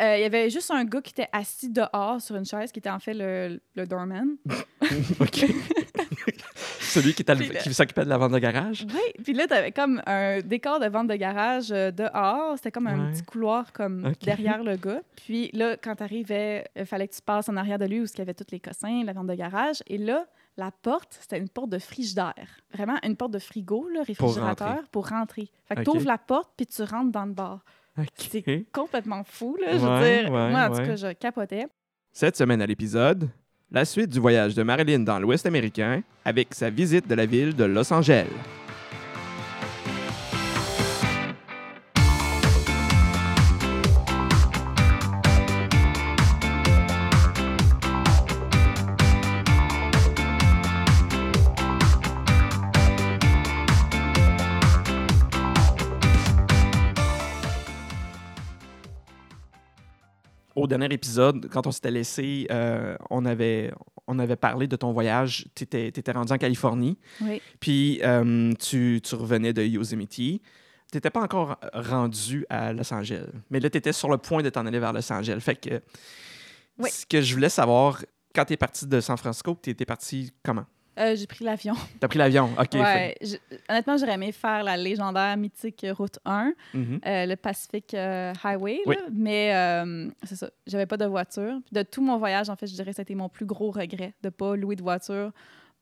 Euh, Il y avait juste un gars qui était assis dehors sur une chaise, qui était en fait le, le doorman. OK. Celui qui, le- le- s'occupait de la vente de garage? Oui, puis là, t'avais comme un décor de vente de garage euh, dehors. C'était comme un Ouais. petit couloir comme derrière le gars. Puis là, quand t'arrivais, il fallait que tu passes en arrière de lui où il y avait tous les cossins, la vente de garage. Et là, la porte, c'était une porte de frigidaire. Vraiment une porte de frigo, là, réfrigérateur, pour rentrer. Fait que Ok. t'ouvres la porte, puis tu rentres dans le bar. C'est complètement fou, là. Je veux dire, ouais, moi, en ouais. tout cas, je capotais. Cette semaine à l'épisode, la suite du voyage de Marilyn dans l'Ouest américain avec sa visite de la ville de Los Angeles. Au dernier épisode, quand on s'était laissé, euh, on, avait, on avait parlé de ton voyage. Tu étais, rendu en Californie, Oui. puis euh, tu, tu revenais de Yosemite. Tu n'étais pas encore rendu à Los Angeles, mais là, tu étais sur le point de t'en aller vers Los Angeles. Fait que Oui. ce que je voulais savoir, quand tu es parti de San Francisco, tu étais parti comment? Euh, J'ai pris l'avion. Tu as pris l'avion, OK. fait- ouais. je- honnêtement, j'aurais aimé faire la légendaire mythique Route 1. Mhm. euh, le Pacific euh, Highway. Oui. là. Mais c'est ça, j'avais pas de voiture. De tout mon voyage, en fait, je dirais que c'était mon plus gros regret de pas louer de voiture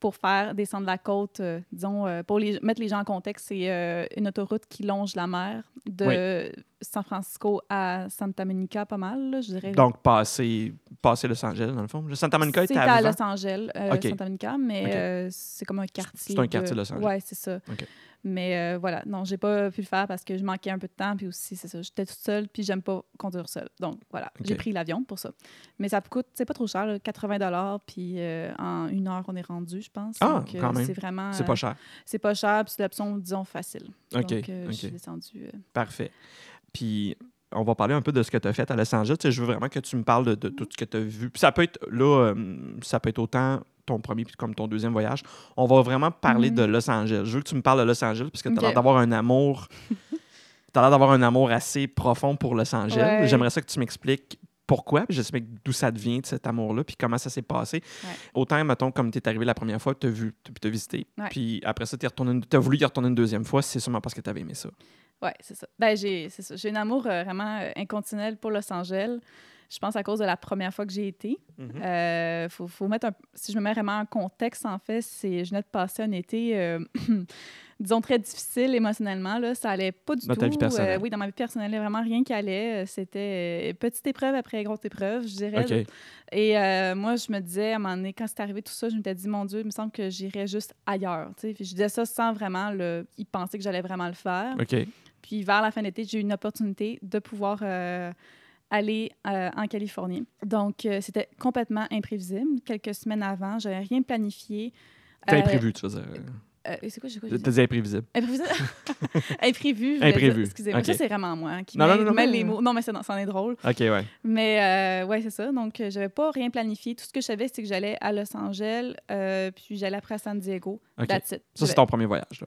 pour faire descendre la côte, euh, disons, euh, pour les- mettre les gens en contexte, c'est euh, une autoroute qui longe la mer de San Francisco à Santa Monica, pas mal, là, je dirais. Donc, passer, passer Los Angeles, dans le fond. Santa Monica était à avant? Los Angeles, euh, Ok. Santa Monica, mais c'est comme un quartier. C'est un quartier de Los Angeles. Ouais, c'est ça. Mais euh, voilà, non, j'ai pas pu le faire parce que je manquais un peu de temps, puis aussi, c'est ça, j'étais toute seule, puis j'aime pas conduire seule. Donc voilà, j'ai pris l'avion pour ça. Mais ça coûte, c'est pas trop cher, là, 80 dollars, puis euh, en une heure, on est rendu, je pense. Ah, Donc, euh, quand même. C'est vraiment. C'est euh, pas cher. C'est pas cher, puis c'est l'option, disons, facile. OK, Donc, euh, je suis descendue. euh, Parfait. Puis, on va parler un peu de ce que tu as fait à Los Angeles. Je veux vraiment que tu me parles de, de tout ce que tu as vu. Puis ça peut être, là, euh, ça peut être autant ton premier puis comme ton deuxième voyage. On va vraiment parler Mhm. de Los Angeles. Je veux que tu me parles de Los Angeles parce que tu as l'air d'avoir un amour. tu l'air d'avoir un amour assez profond pour Los Angeles. Ouais. J'aimerais ça que tu m'expliques pourquoi, puis j'explique d'où ça devient, de cet amour-là, puis comment ça s'est passé. Ouais. Autant, mettons, comme tu es arrivé la première fois, tu as vu, tu as visité. Ouais. Puis après ça, tu as voulu y retourner une deuxième fois, c'est sûrement parce que tu avais aimé ça. Ouais, c'est ça. Ben, j'ai, c'est ça. J'ai un amour euh, vraiment euh, inconditionnel pour Los Angeles. Je pense à cause de la première fois que j'ai été. Euh, faut, faut mettre un, si je me mets vraiment en contexte, en fait, c'est je venais de passer un été, euh, disons, très difficile émotionnellement. Là. Ça allait pas du Dans tout. ta vie personnelle. Euh, oui, dans ma vie personnelle, il y avait vraiment rien qui allait. C'était petite épreuve après grosse épreuve, je dirais. Et moi, je me disais, à un moment donné, quand c'est arrivé tout ça, je m'étais dit, mon Dieu, il me semble que j'irais juste ailleurs. Puis je disais ça sans vraiment le, y penser que j'allais vraiment le faire. OK. Puis vers la fin de l'été, j'ai eu une opportunité de pouvoir euh, aller euh, en Californie. Donc, euh, c'était complètement imprévisible. Quelques semaines avant, je n'avais rien planifié. T'as Euh, imprévu, tu veux dire. euh, c'est quoi, quoi, T'as dit? imprévisible. Imprévisible? Imprévu. Imprévu. Excusez-moi. Ok. Ça, c'est vraiment moi hein, qui Non, les mots. Non, mais c'est- c'en est drôle. OK, ouais. Mais euh, ouais, c'est ça. Donc, euh, j'avais pas rien planifié. Tout ce que je savais, c'est que j'allais à Los Angeles, puis j'allais après à San Diego. OK. That's it. Ça, c'est ton premier voyage, là.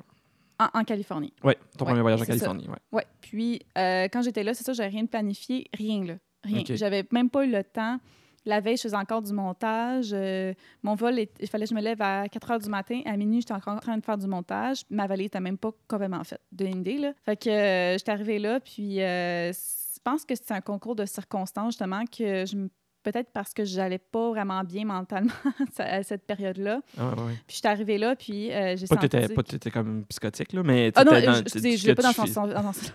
En, en Californie. Oui, ton Ouais, premier voyage en c'est. Californie, ouais. Ouais. Puis euh, quand j'étais là, c'est ça, j'avais rien de planifié, rien là, rien. J'avais même pas eu le temps. La veille, je faisais encore du montage. Euh, mon vol, est- il fallait que je me lève à 4 heures du matin. À minuit, j'étais encore en train de faire du montage. Ma vallée n'était même pas complètement faite. De une idée, là. Fait que euh, j'étais arrivée là, puis je pense que c'était un concours de circonstances, justement, que je me- Peut-être parce que j'allais pas vraiment bien mentalement à cette période-là. Ah, ouais, ouais. Puis je suis arrivée là, puis euh, j'ai Pas que senti... pas que t'étais comme psychotique, là, mais Ah non, dans- je- vais pas dans sens.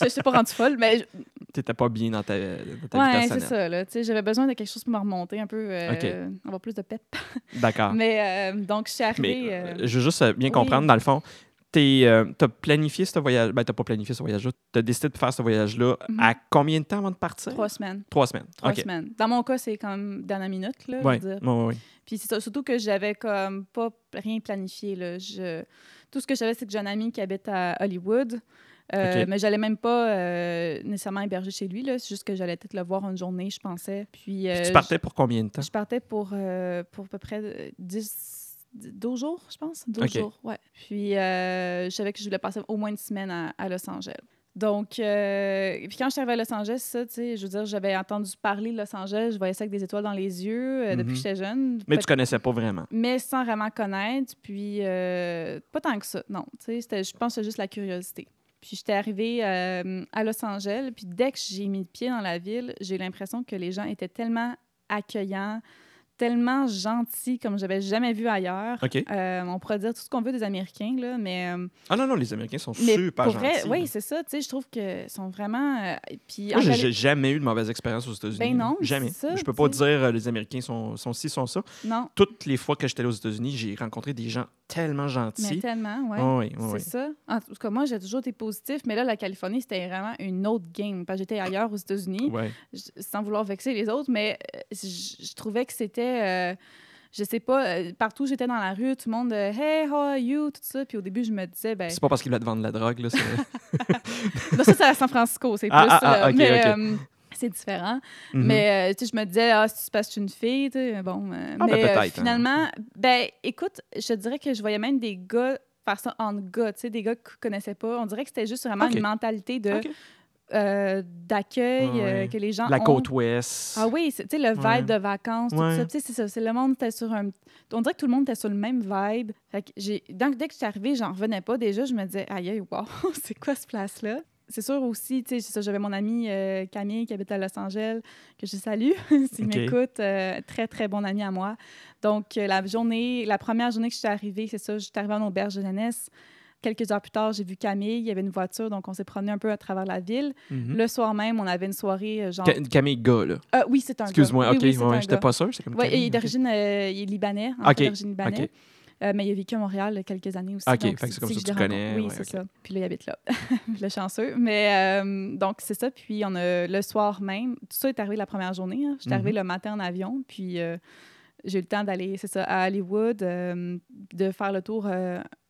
Je n'étais pas rendue folle, mais T'étais pas bien dans ta, dans ta vie Ouais, c'est ça. Là. Tu sais, J'avais besoin de quelque chose pour me remonter un peu, euh, avoir plus de pep. D'accord. Mais euh, donc, je suis arrivée. je veux juste bien oui. comprendre, dans le fond, tu as planifié ce voyage. Ben, t'as pas planifié ce voyage-là. Tu as décidé de faire ce voyage-là Mhm. à combien de temps avant de partir? trois semaines. Trois semaines. Trois semaines. Dans mon cas, c'est quand même dernière minute. Là, dire. Ouais, ouais, ouais. Puis c'est ça, surtout que j'avais comme pas rien planifié. Là. Je... Tout ce que je savais, c'est que j'ai un ami qui habite à Hollywood. Euh, Ok. Mais j'allais même pas euh, nécessairement héberger chez lui. là. C'est juste que j'allais peut-être le voir une journée, je pensais. Puis, Puis euh, tu partais pour combien de temps? Je partais pour, euh, pour à peu près euh, 10, 12 jours, je pense? 12 Ok. jours, ouais. Puis, euh, je savais que je voulais passer au moins une semaine à, à Los Angeles. Donc, euh, puis quand je suis arrivée à Los Angeles, ça, tu sais, je veux dire, j'avais entendu parler de Los Angeles, je voyais ça avec des étoiles dans les yeux euh, depuis Mhm. que j'étais jeune. Mais tu connaissais pas vraiment. mais sans vraiment connaître, puis euh, pas tant que ça, non. Tu sais, je pense que juste la curiosité. Puis j'étais arrivée à Los Angeles, puis dès que j'ai mis le pied dans la ville, j'ai eu l'impression que les gens étaient tellement accueillants, tellement gentils comme j'avais jamais vu ailleurs. Euh, on pourrait dire tout ce qu'on veut des Américains, là, mais... euh, Ah non, non, les Américains sont super gentils. vrai, oui, c'est ça. Tu sais, je trouve que sont vraiment. euh, puis Moi, j'ai jamais eu de mauvaise expérience aux États-Unis. Ben non, Jamais. ça, je peux pas dire euh, les Américains sont, sont ci, sont ça. Non, Toutes les fois que j'étais aux États-Unis, j'ai rencontré des gens tellement mais gentils. tellement, ouais. Ah oui, c'est oui. ça. En tout cas, moi, j'ai toujours été positif, mais là, la Californie, c'était vraiment une autre game. Parce que j'étais ailleurs aux États-Unis, Ouais. sans vouloir vexer les autres, mais euh, je trouvais que c'était. euh, je sais pas, euh, partout où j'étais dans la rue, tout le monde, euh, Hey, how are you? Tout ça. Puis au début, je me disais, ben. C'est pas parce qu'ils veulent te vendre de la drogue, là. non, ça, c'est à San Francisco, c'est plus. Ah, ah, ah, ok, mais. C'est différent. Mhm. Mais euh, tu sais, je me disais, ah, que je suis une fille, tu sais, bon. euh, Ah, ben, mais euh, hein. finalement, ben écoute, je te dirais que je voyais même des gars faire ça en gars, tu sais, des gars que je connaissais pas. On dirait que c'était juste vraiment une mentalité de euh, d'accueil Ouais, euh, que les gens La ont. côte ouest. Ah oui, tu sais, le vibe Ouais. de vacances, tout ça. Tu sais, c'est ça. C'est le monde était sur un. On dirait que tout le monde était sur le même vibe. Fait que j'ai. Donc, dès que je suis arrivée, j'en revenais pas. Déjà, je me disais, aïe, aïe, wow, c'est quoi ce place-là? C'est sûr aussi, tu sais, j'avais mon ami euh, Camille qui habite à Los Angeles, que je salue, s'il Ok. m'écoute. euh, très, très bon ami à moi. Donc, euh, la journée, la première journée que je suis arrivée, c'est ça, je suis arrivée en auberge de jeunesse. Quelques heures plus tard, j'ai vu Camille, il y avait une voiture, donc on s'est promené un peu à travers la ville. Mhm. Le soir même, on avait une soirée, genre... Ca- Camille Gars, là. Euh, oui, c'est un gars. Excuse-moi, Oui, ok, oui, c'est ouais, j'étais pas sûr. C'est comme Oui, il est d'origine il est libanais, en Ok, fait, d'origine libanais. Euh, mais il a vécu à Montréal quelques années aussi. Ok, donc fait que c'est comme ça que tu connais. Oui, ouais, c'est ok. ça. Puis là, il habite là, le chanceux. Mais euh, donc, c'est ça. Puis on a, le soir même, tout ça est arrivé la première journée. hein. J'étais arrivée Mhm. le matin en avion. Puis euh, j'ai eu le temps d'aller, c'est ça, à Hollywood, de faire le tour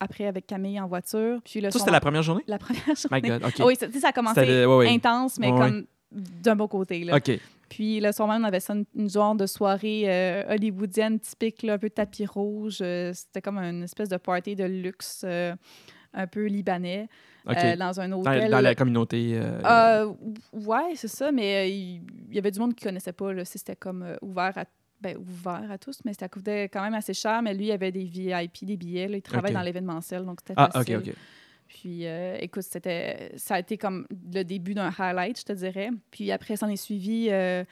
après avec Camille en voiture. Puis le Ça, c'était la première journée? la première journée. My God, OK. Ah oui, ça, ça a commencé le- ouais, ouais. intense, mais comme d'un bon côté. Là. OK. Puis le soir même, on avait ça, une, une genre de soirée euh, hollywoodienne typique, là, un peu tapis rouge. Euh, C'était comme une espèce de party de luxe euh, un peu libanais dans un dans, hôtel. dans la communauté. ouais, c'est ça, mais il y avait du monde qui connaissait pas. Là, si c'était comme ouvert à ben, ouvert à tous, mais ça coûtait quand même assez cher. Mais lui, il avait des VIP, des billets. là. il travaille Ok. dans l'événementiel, donc c'était Ah, OK, facile. OK. Puis, euh, écoute, c'était, ça a été comme le début d'un highlight, je te dirais. Puis après, s'en est suivi, euh,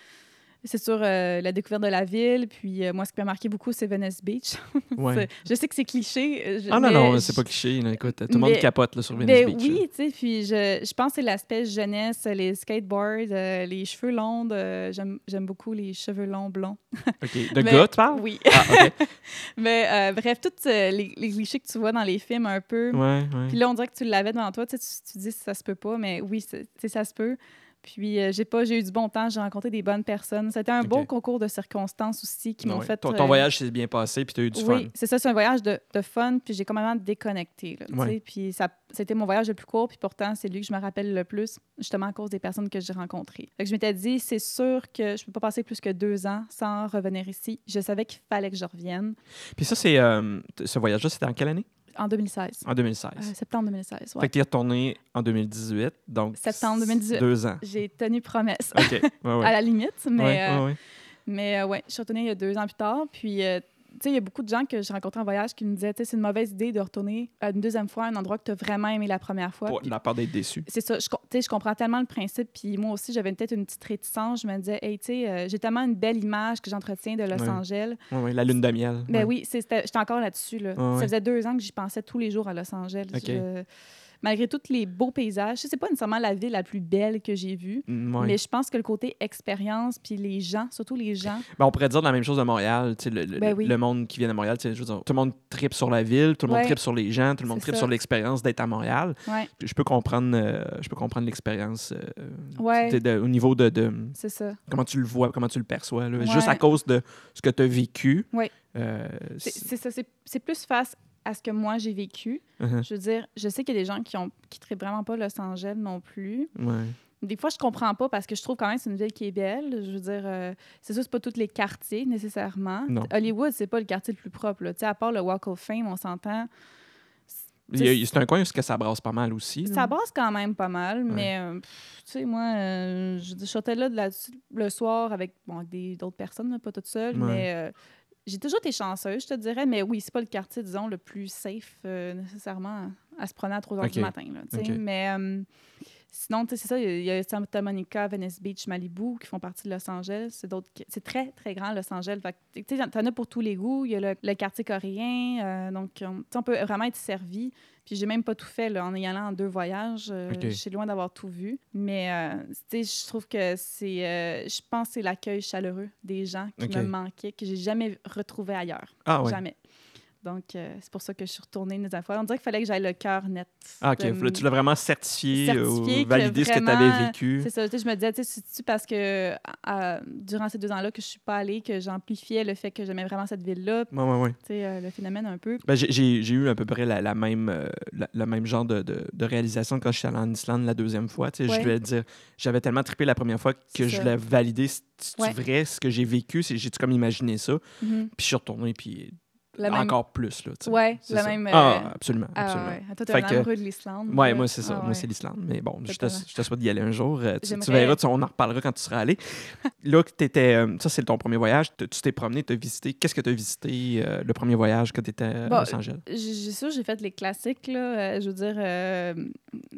c'est sûr, euh, la découverte de la ville. Puis euh, moi, ce qui m'a marqué beaucoup, c'est Venice Beach. Ouais. Je sais que c'est cliché. euh, je- Ah non, non, c'est pas cliché. écoute, tout le monde capote là, sur Venice ben Beach. oui, tu sais, puis je, je pense que c'est l'aspect jeunesse, les skateboards, euh, les cheveux longs. j'aime, j'aime beaucoup les cheveux longs blonds. OK. De Mais- gars, tu parles? Oui. Ah, OK. Mais bref, tous les, les clichés que tu vois dans les films un peu. Ouais, ouais. Puis là, on dirait que tu l'avais devant toi. Tu, tu, dis ça se peut pas, mais oui, c'est- tu sais, ça se peut. Puis euh, j'ai pas, j'ai eu du bon temps, j'ai rencontré des bonnes personnes. C'était un Ok. beau concours de circonstances aussi qui m'ont Ouais. fait. Ton, ton euh, voyage s'est bien passé, puis tu as eu du oui, fun. c'est ça, c'est un voyage de, de fun, puis j'ai complètement déconnecté. Là, Ouais. Puis ça, c'était mon voyage le plus court, puis pourtant, c'est lui que je me rappelle le plus, justement à cause des personnes que j'ai rencontrées. Fait que je m'étais dit, c'est sûr que je peux pas passer plus que deux ans sans revenir ici. Je savais qu'il fallait que je revienne Puis ça, c'est. euh, ce voyage-là, c'était en quelle année? En 2016. En 2016. Euh, septembre 2016, ouais. Fait que tu es retourné en 2018, donc. Septembre 2018. Deux ans. J'ai tenu promesse. OK. Ouais, ouais. à la limite, mais, Ouais, euh, ouais, ouais. mais euh, ouais, je suis retournée il y a deux ans plus tard. Puis, euh, il y a beaucoup de gens que j'ai rencontrés en voyage qui me disaient, tu sais, c'est une mauvaise idée de retourner une deuxième fois à un endroit que tu as vraiment aimé la première fois. Pour la part d'être déçu. C'est ça, je, tu sais, je comprends tellement le principe. Puis moi aussi, j'avais peut-être une petite réticence. Je me disais, hey, tu sais, euh, j'ai tellement une belle image que j'entretiens de Los. Angeles. Ouais, ouais, la lune de miel. Ben oui, j'étais encore là-dessus. Là. Ça faisait deux ans que j'y pensais tous les jours à Los Angeles. OK. Je- malgré tous les beaux paysages, c'est pas nécessairement la ville la plus belle que j'ai vue. Mm. Mais je pense que le côté expérience, puis les gens, surtout les gens, Ben, on pourrait dire la même chose de Montréal. Le, le- Ben oui. le monde qui vient de Montréal, dire, tout le monde tripe sur la ville, tout le monde Ouais. tripe sur les gens, tout le monde tripe sur l'expérience d'être à Montréal. ouais, Je peux comprendre, euh, je peux comprendre l'expérience euh, Ouais. de- de- au niveau de, de c'est ça. comment tu le vois, comment tu le perçois. là. Juste à cause de ce que tu as vécu. Euh, C'est ça. C'est plus face à ce que moi j'ai vécu. Uh-huh. Je veux dire, je sais qu'il y a des gens qui ont qui vraiment pas Los Angeles non plus. Ouais. Des fois, je comprends pas parce que je trouve quand même que c'est une ville qui est belle. Je veux dire, euh, c'est sûr, c'est pas tous les quartiers nécessairement. Non. Hollywood, c'est pas le quartier le plus propre. là. Tu sais, à part le Walk of Fame, on s'entend. c'est- un coin où que ça brasse pas mal aussi. là. Ça brasse quand même pas mal, mais euh, tu sais, moi, euh, je, sortais là de la- le soir avec bon, d'autres personnes, là, pas toute seule, Ouais. mais j'ai toujours été chanceuse, je te dirais, mais oui, c'est pas le quartier, disons, le plus safe euh, nécessairement à se prendre à 3 h du matin, là. Mais euh, sinon, c'est ça, il y a- il y, a Santa Monica, Venice Beach, Malibu qui font partie de Los Angeles. C'est d'autres, c'est très, très grand, Los Angeles. Tu t'en as pour tous les goûts. Il y a le, le quartier coréen, euh, donc on peut vraiment être servi. Puis j'ai même pas tout fait là, en y allant en deux voyages. Euh. Je suis loin d'avoir tout vu. Mais euh, tu sais, je trouve que c'est. euh, je pense que c'est l'accueil chaleureux des gens qui me manquait, que j'ai jamais retrouvé ailleurs. Ah ouais. Jamais. Donc, euh, c'est pour ça que je suis retournée une deuxième fois. On dirait qu'il fallait que j'aille le cœur net. Ah, OK. Là, tu l'as vraiment certifié, Certifié ou validé ce que tu avais vécu. c'est ça, tu je me disais, tu sais, c'est-tu parce que durant ces deux ans-là que je suis pas allée, que j'amplifiais le fait que j'aimais vraiment cette ville-là, tu Ouais, ouais, ouais. sais, euh, le phénomène un peu. Ben, j'ai- j'ai j'ai eu à peu près la, la même, euh, la- le même genre de, de- de réalisation quand je suis allé en Islande la deuxième fois. Tu sais, Ouais. Je voulais dire, j'avais tellement trippé la première fois que C'est je voulais valider si c'est Ouais. vrai ce que j'ai vécu, c'est- j'ai-tu comme imaginé ça? Mhm. Puis je suis retourné, puis même- encore plus. Là. Ouais, le ça. même. euh, Ah, absolument. ah, absolument. ouais. Toi, t'es que- amoureux de l'Islande. Ouais, moi, c'est ça. Ah, Moi, c'est l'Islande. Mais bon, je te, je te souhaite d'y aller un jour. Euh, Tu, verras, tu- on en reparlera quand tu seras allé. Là, que t'étais, euh, ça, c'est ton premier voyage. Tu t'es promené, tu as visité. Qu'est-ce que tu as visité euh, le premier voyage que tu étais à Los Angeles? J'ai sûr, j'ai fait les classiques, là. Euh, je veux dire, euh,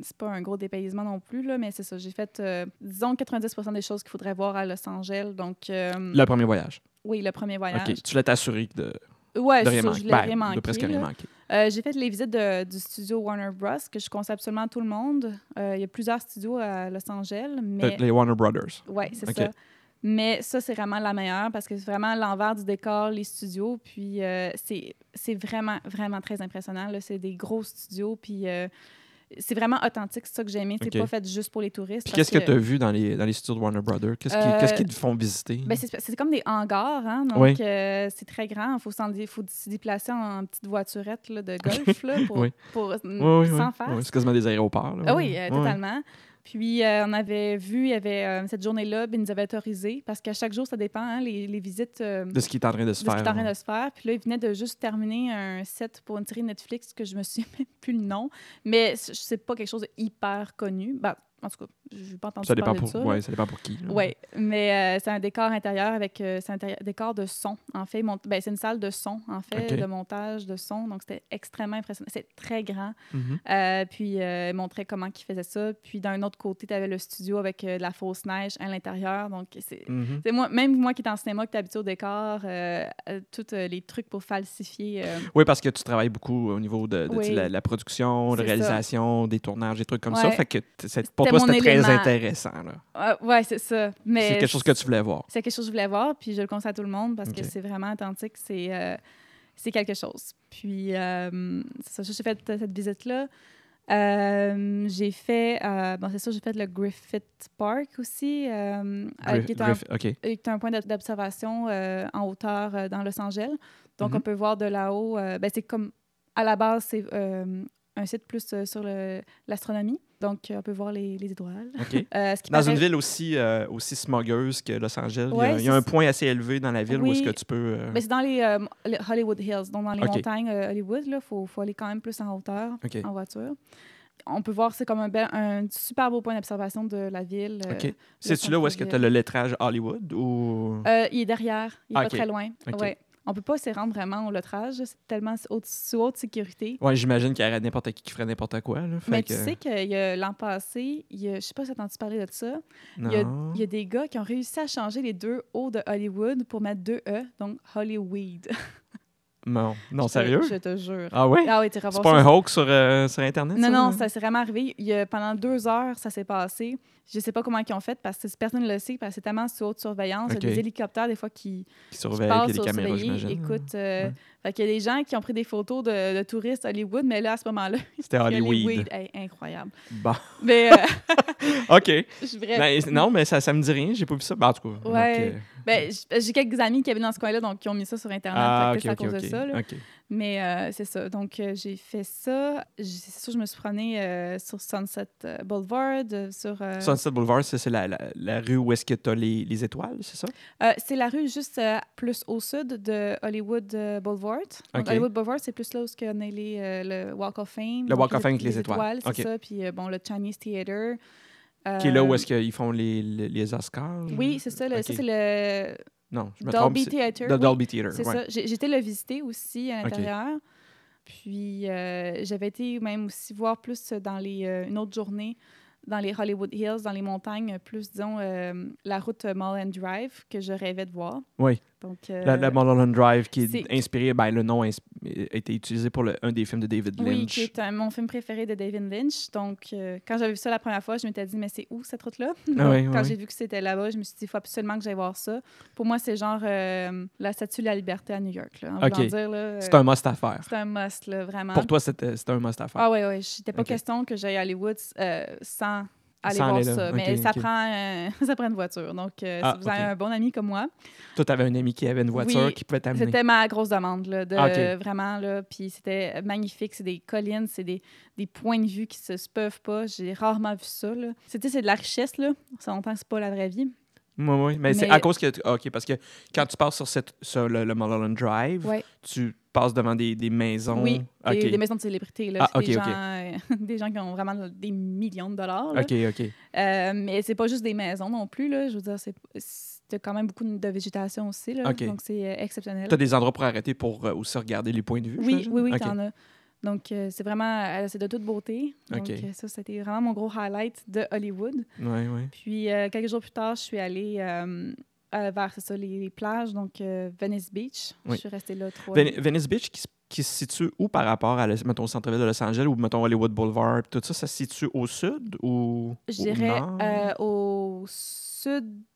c'est pas un gros dépaysement non plus, là, mais c'est ça. J'ai fait, euh, disons, 90% des choses qu'il faudrait voir à Los Angeles. Donc, euh, Le premier voyage. oui, le premier voyage. OK. Tu l'as assuré de, Ouais, de c'est rien ça, manquer. je l'ai Ben, rien manqué. de presque là. rien manquer. Euh, j'ai fait les visites de- du studio Warner Bros. que je conseille absolument à tout le monde. Euh, il y a plusieurs studios à Los Angeles, mais Les Warner Brothers. ouais, c'est ça. Mais ça, c'est vraiment la meilleure parce que c'est vraiment l'envers du décor, les studios. Puis euh, c'est c'est vraiment, vraiment très impressionnant. là. C'est des gros studios. Puis euh, c'est vraiment authentique. C'est ça que j'ai aimé. C'est pas fait juste pour les touristes. Puis qu'est-ce que tu as vu dans les, dans les studios de Warner Brothers? Qu'est-ce qui- Euh, qu'est-ce qu'ils te font visiter? Ben, c'est comme des hangars, hein? donc Oui. euh, c'est très grand. Il faut, s'y déplacer en, petite voiturette là, de golf là, pour, Oui. pour, Oui, oui, oui. sans. Ouais, c'est quasiment des aéroports. là. Ah oui, euh, totalement. Puis, euh, on avait vu, il y avait euh, cette journée-là, puis ils nous avaient autorisé, parce qu'à chaque jour, ça dépend, hein, les, les visites euh, De ce qui est en train de se de ce faire. qui est en train de se faire. Puis là, ils venaient de juste terminer un set pour une série Netflix que je me souviens même plus le nom, mais c'est pas quelque chose de hyper connu. Ben, en tout cas, n'ai pas entendu Ça dépend parler pour, de ça. ouais, ça dépend pour qui. Oui, mais euh, c'est un décor intérieur avec. euh, c'est un décor de son, en fait. Mont- ben, c'est une salle de son, en fait, de montage de son. Donc, c'était extrêmement impressionnant. C'est très grand. Mhm. Euh, puis, il montrait comment il faisait ça. Puis, d'un autre côté, tu avais le studio avec de la fausse neige à l'intérieur. Donc, c'est. Mhm. c'est Moi, même moi qui est en cinéma, qui est habitué au décor, tous les trucs pour falsifier. Oui, parce que tu travailles beaucoup au niveau de, Oui. la, la production, de réalisation, des tournages, des trucs comme Ouais. ça. Fait que pour toi, mon c'était très intéressant. là. ah, ouais, c'est ça. Mais C'est quelque chose que tu voulais voir. C'est quelque chose que je voulais voir, puis je le conseille à tout le monde parce que c'est vraiment authentique. C'est euh, c'est quelque chose. Puis, euh, c'est ça, j'ai fait cette visite-là. Euh, j'ai fait, euh, bon, c'est ça, j'ai fait le Griffith Park aussi, euh, euh, Griff- qui, est un, Griff- euh, qui est un point d'ob- d'observation euh, en hauteur euh, dans Los Angeles. Donc, on peut voir de là-haut. euh, ben, c'est comme, à la base, c'est euh, un site plus euh, sur l'astronomie. Donc, euh, on peut voir les, les étoiles. Euh, ce qui Dans paraît- une ville aussi, euh, aussi smogueuse que Los Angeles, il y a- Ouais, il y, a c'est un point assez élevé dans la ville où est-ce que tu peux... c'est dans les, les Hollywood Hills, donc dans les OK. montagnes Hollywood. Il faut, faut aller quand même plus en hauteur en voiture. On peut voir, c'est comme un, bel- un super beau point d'observation de la ville. C'est-tu là où est-ce que tu as le lettrage Hollywood ou... Il est derrière, il n'est Ah, pas très loin. Ouais. On peut pas s'y rendre vraiment au lettrage, c'est tellement haute, sous haute sécurité. Ouais, j'imagine qu'il y aurait n'importe qui qui ferait n'importe quoi. Là. Fait Mais que- tu sais que y a- l'an passé, il y a, je sais pas si tu as entendu parler de ça, il y, a, Non. il y a des gars qui ont réussi à changer les deux O de Hollywood pour mettre deux E, donc Hollyweed. Non, non Je te- sérieux? Je te jure. Ah oui? Ah oui, C'est pas ça. un hoax sur, euh, sur Internet? Non, ça? non, ça s'est vraiment arrivé. Il y a, pendant deux heures, ça s'est passé. Je sais pas comment ils ont fait parce que personne ne le sait, parce que c'est tellement sous haute surveillance. Il y a des hélicoptères, des fois, qui, Qui qui surveille, passent il y a des caméras, surveiller. j'imagine. Écoute, euh, Ouais. fait qu'il y a des gens qui ont pris des photos de, de touristes Hollywood, mais là, à ce moment-là, C'était Hollywood. hey, incroyable. Bon, Mais, euh, OK. Ben, non, mais ça, ça me dit rien. J'ai pas vu ça. Ben, en tout cas, Ouais. donc, euh, Ben, j'ai quelques amis qui habitent dans ce coin-là, donc qui ont mis ça sur Internet. Ah, c'est à cause de ça. là. Mais euh, c'est ça. Donc, euh, j'ai fait ça. C'est sûr, je me suis promenée euh, sur Sunset Boulevard, sur... Sunset Boulevard, c'est la, la, la rue où est-ce que tu as les, les étoiles, c'est ça? c'est la rue juste plus au sud de Hollywood Boulevard. Donc. Hollywood Boulevard, c'est plus là où on a les, le Walk of Fame. Le Walk of Fame avec les étoiles. c'est Ok. ça. Puis, bon, le Chinese Theater. Qui est là où est-ce qu'ils font les, les, Oscars? Oui, c'est ça. le- Ça, c'est le Non, je me trompe. Dolby Theater. The oui. Dolby Theater, C'est ouais. ça. Été le visiter aussi à l'intérieur. Puis euh, j'avais été même aussi voir plus dans les, euh, une autre journée dans les Hollywood Hills, dans les montagnes, plus, disons, euh, la route Mulholland Drive que je rêvais de voir. Oui. Donc, euh, La, la Mulholland Drive, qui est, c'est- inspiré, ben, le nom a été utilisé pour le- un des films de David Lynch. Oui, qui est un- mon film préféré de David Lynch. Donc, euh, quand j'avais vu ça la première fois, je m'étais dit, mais c'est où cette route-là? Ah oui, quand oui, j'ai vu que c'était là-bas, je me suis dit, il faut absolument que j'aille voir ça. Pour moi, c'est genre euh, la statue de la liberté à New York. Là, C'est euh, un must à faire. c'est un must, là, vraiment. Pour toi, c'était un must à faire. Ah oui, oui. C'était pas question que j'aille à Hollywood euh, sans aller Sans voir ça. Mais ça, prend, euh, ça prend une voiture. Donc, euh, Ah, si vous avez un bon ami comme moi, Toi, tu avais un ami qui avait une voiture Oui, qui pouvait t'amener. c'était ma grosse demande. Là, de, Ah. Vraiment, là. Puis c'était magnifique. C'est des collines, c'est des, des points de vue qui se, se peuvent pas. J'ai rarement vu ça. C'était c'est de la richesse. Là. Ça longtemps que c'est pas la vraie vie. Oui, oui. Mais, c'est à cause que. OK, parce que quand tu passes sur, cette, sur le, le Mulholland Drive, Ouais. tu passes devant des, des maisons. Oui, OK. des, des maisons de célébrités. Là. Ah, des, gens, euh, des gens qui ont vraiment des millions de dollars. là. OK, OK. Euh, mais c'est pas juste des maisons non plus. Là. Je veux dire, c'est c'est quand même beaucoup de végétation aussi. Là. Donc, c'est euh, exceptionnel. Tu as des endroits pour arrêter pour euh, aussi regarder les points de vue? Oui, oui, oui, OK. t'en as. Donc, euh, c'est vraiment, euh, c'est de toute beauté. Donc, euh, ça, c'était vraiment mon gros highlight de Hollywood. Oui, oui. Puis, euh, quelques jours plus tard, je suis allée vers, ça, les, les plages, donc Venice Beach. Oui. Je suis restée là trois Ven- Venice Beach, qui, se- qui se situe où par rapport à, mettons, au centre-ville de Los Angeles ou, mettons, Hollywood Boulevard, tout ça, ça se situe au sud ou Je dirais euh, au sud,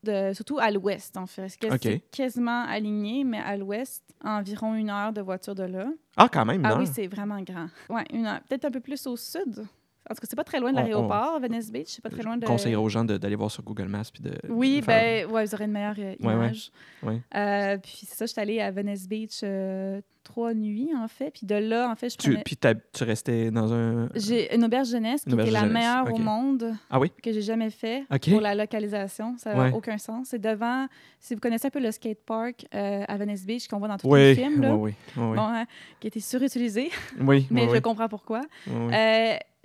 de- surtout à l'ouest, en fait. C'est quasiment aligné, mais à l'ouest, environ une heure de voiture de là. Ah, quand même, Ah oui, c'est vraiment grand. Ouais, une heure. Peut-être un peu plus au sud? En tout cas, c'est pas très loin de On- l'aéroport, Venice Beach. C'est pas très loin de. Je conseillerais aux gens d'aller voir sur Google Maps puis de. Oui, de faire- ben, ouais, vous aurez une meilleure euh, Ouais, ouais. image. Ouais. Euh, puis c'est ça, je suis allée à Venice Beach euh, trois nuits, en fait. Puis de là, en fait, je Tu, prenais... puis t'as- tu restais dans un. J'ai une auberge jeunesse qui était la jeunesse, meilleure au monde Ah oui? que j'ai jamais fait pour la localisation. Ça n'a aucun sens. C'est devant, si vous connaissez un peu le skate park à Venice Beach qu'on voit dans tous les films, là, oui. oui, oui. Bon, hein, qui a été surutilisé, oui, mais je comprends pourquoi.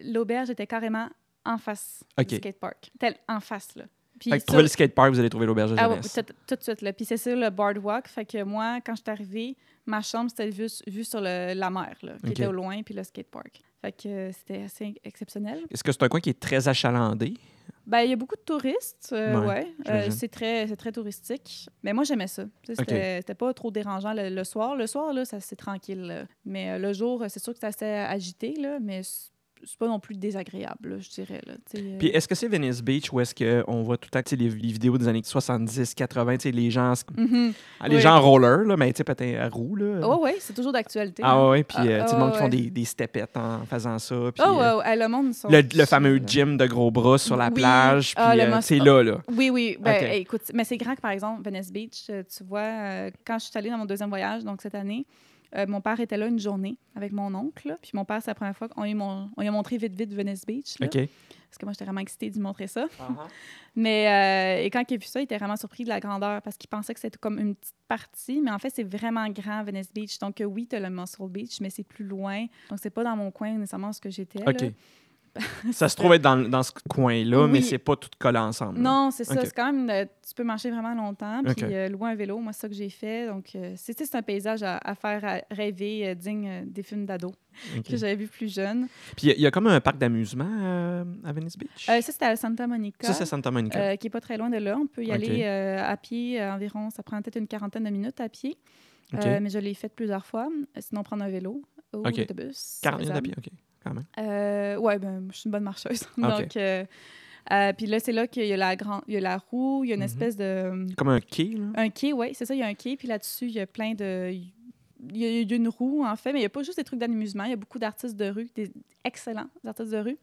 Oui, oui. L'auberge était carrément en face Ok. du skate park. Tel, en face, là. Puis Fait que sur- trouver le skatepark, vous allez trouver l'auberge de Ah jeunesse. tout, tout de suite. Là. Puis c'est sur le boardwalk. Fait que moi, quand je suis arrivée, ma chambre, c'était vue, vue sur le- la mer, là, qui était au loin, puis le skatepark. Fait que euh, c'était assez exceptionnel. Est-ce que c'est un coin qui est très achalandé? Ben, il y a beaucoup de touristes, euh, Ouais, ouais. Euh, c'est très, touristique. Mais moi, j'aimais ça. C'était c'était pas trop dérangeant le, le soir. Le soir, là, c'est tranquille. là. Mais euh, le jour, c'est sûr que c'est assez agité, là, mais c'est pas non plus désagréable, je dirais. Là, sais, euh. Puis est-ce que c'est Venice Beach où est-ce qu'on voit tout le temps les, les vidéos des années 70, 80, tu sais, les gens, ah, les Oui. gens en roller, là, mais peut-être à roue, là. Oh, ouais, c'est toujours d'actualité. Ah hein. ouais, puis Ah, euh, tu sais, ah, le monde qui font ouais. des, des stepettes en faisant ça. Puis, Oh, euh, ouais, le monde sont le, le fameux là. gym de gros bras sur la Oui. plage, puis Ah, euh, must- c'est là, là. Oui, oui. Ben, écoute, mais c'est grand que, par exemple, Venice Beach, euh, tu vois, euh, quand je suis allée dans mon deuxième voyage, donc cette année, euh, mon père était là une journée avec mon oncle. là. Puis mon père, c'est la première fois qu'on lui, mon- on lui a montré vite, vite Venice Beach. là. OK. Parce que moi, j'étais vraiment excitée de lui montrer ça. Mais euh, et quand il a vu ça, il était vraiment surpris de la grandeur parce qu'il pensait que c'était comme une petite partie. Mais en fait, c'est vraiment grand, Venice Beach. Donc oui, tu as le Muscle Beach, mais c'est plus loin. Donc c'est pas dans mon coin nécessairement ce que j'étais. là. Ça se trouve être dans, dans ce coin-là, mais Oui. c'est pas tout collé ensemble. Non, c'est ça. C'est quand même. euh, tu peux marcher vraiment longtemps. Puis Ok. euh, louer un vélo, moi, c'est ça que j'ai fait. Donc, euh, c'est un paysage à, à faire à rêver, euh, digne euh, des films d'ado OK. que j'avais vu plus jeune. Puis il y y, a comme un parc d'amusement à Venice Beach? Ça, c'était à Santa Monica. ça, c'est Santa Monica. qui est pas très loin de là. On peut y aller à pied environ. Ça prend peut-être une quarantaine de minutes à pied. Mais je l'ai fait plusieurs fois. Sinon, prendre un vélo ou l'autobus. c'est 40 minutes à pied, OK. Quand même. Euh, ouais, ben, je suis une bonne marcheuse. Ok. Donc, euh, euh, puis là, c'est là qu'il y a la grande, il y a la roue, il y a une Mhm. espèce de Comme un quai, là. un quai, oui, c'est ça, il y a un quai, puis là-dessus, il y a plein de il y a, il y a une roue en fait, mais il y a pas juste des trucs d'amusement, il y a beaucoup d'artistes de rue, des excellents, les artistes de rue.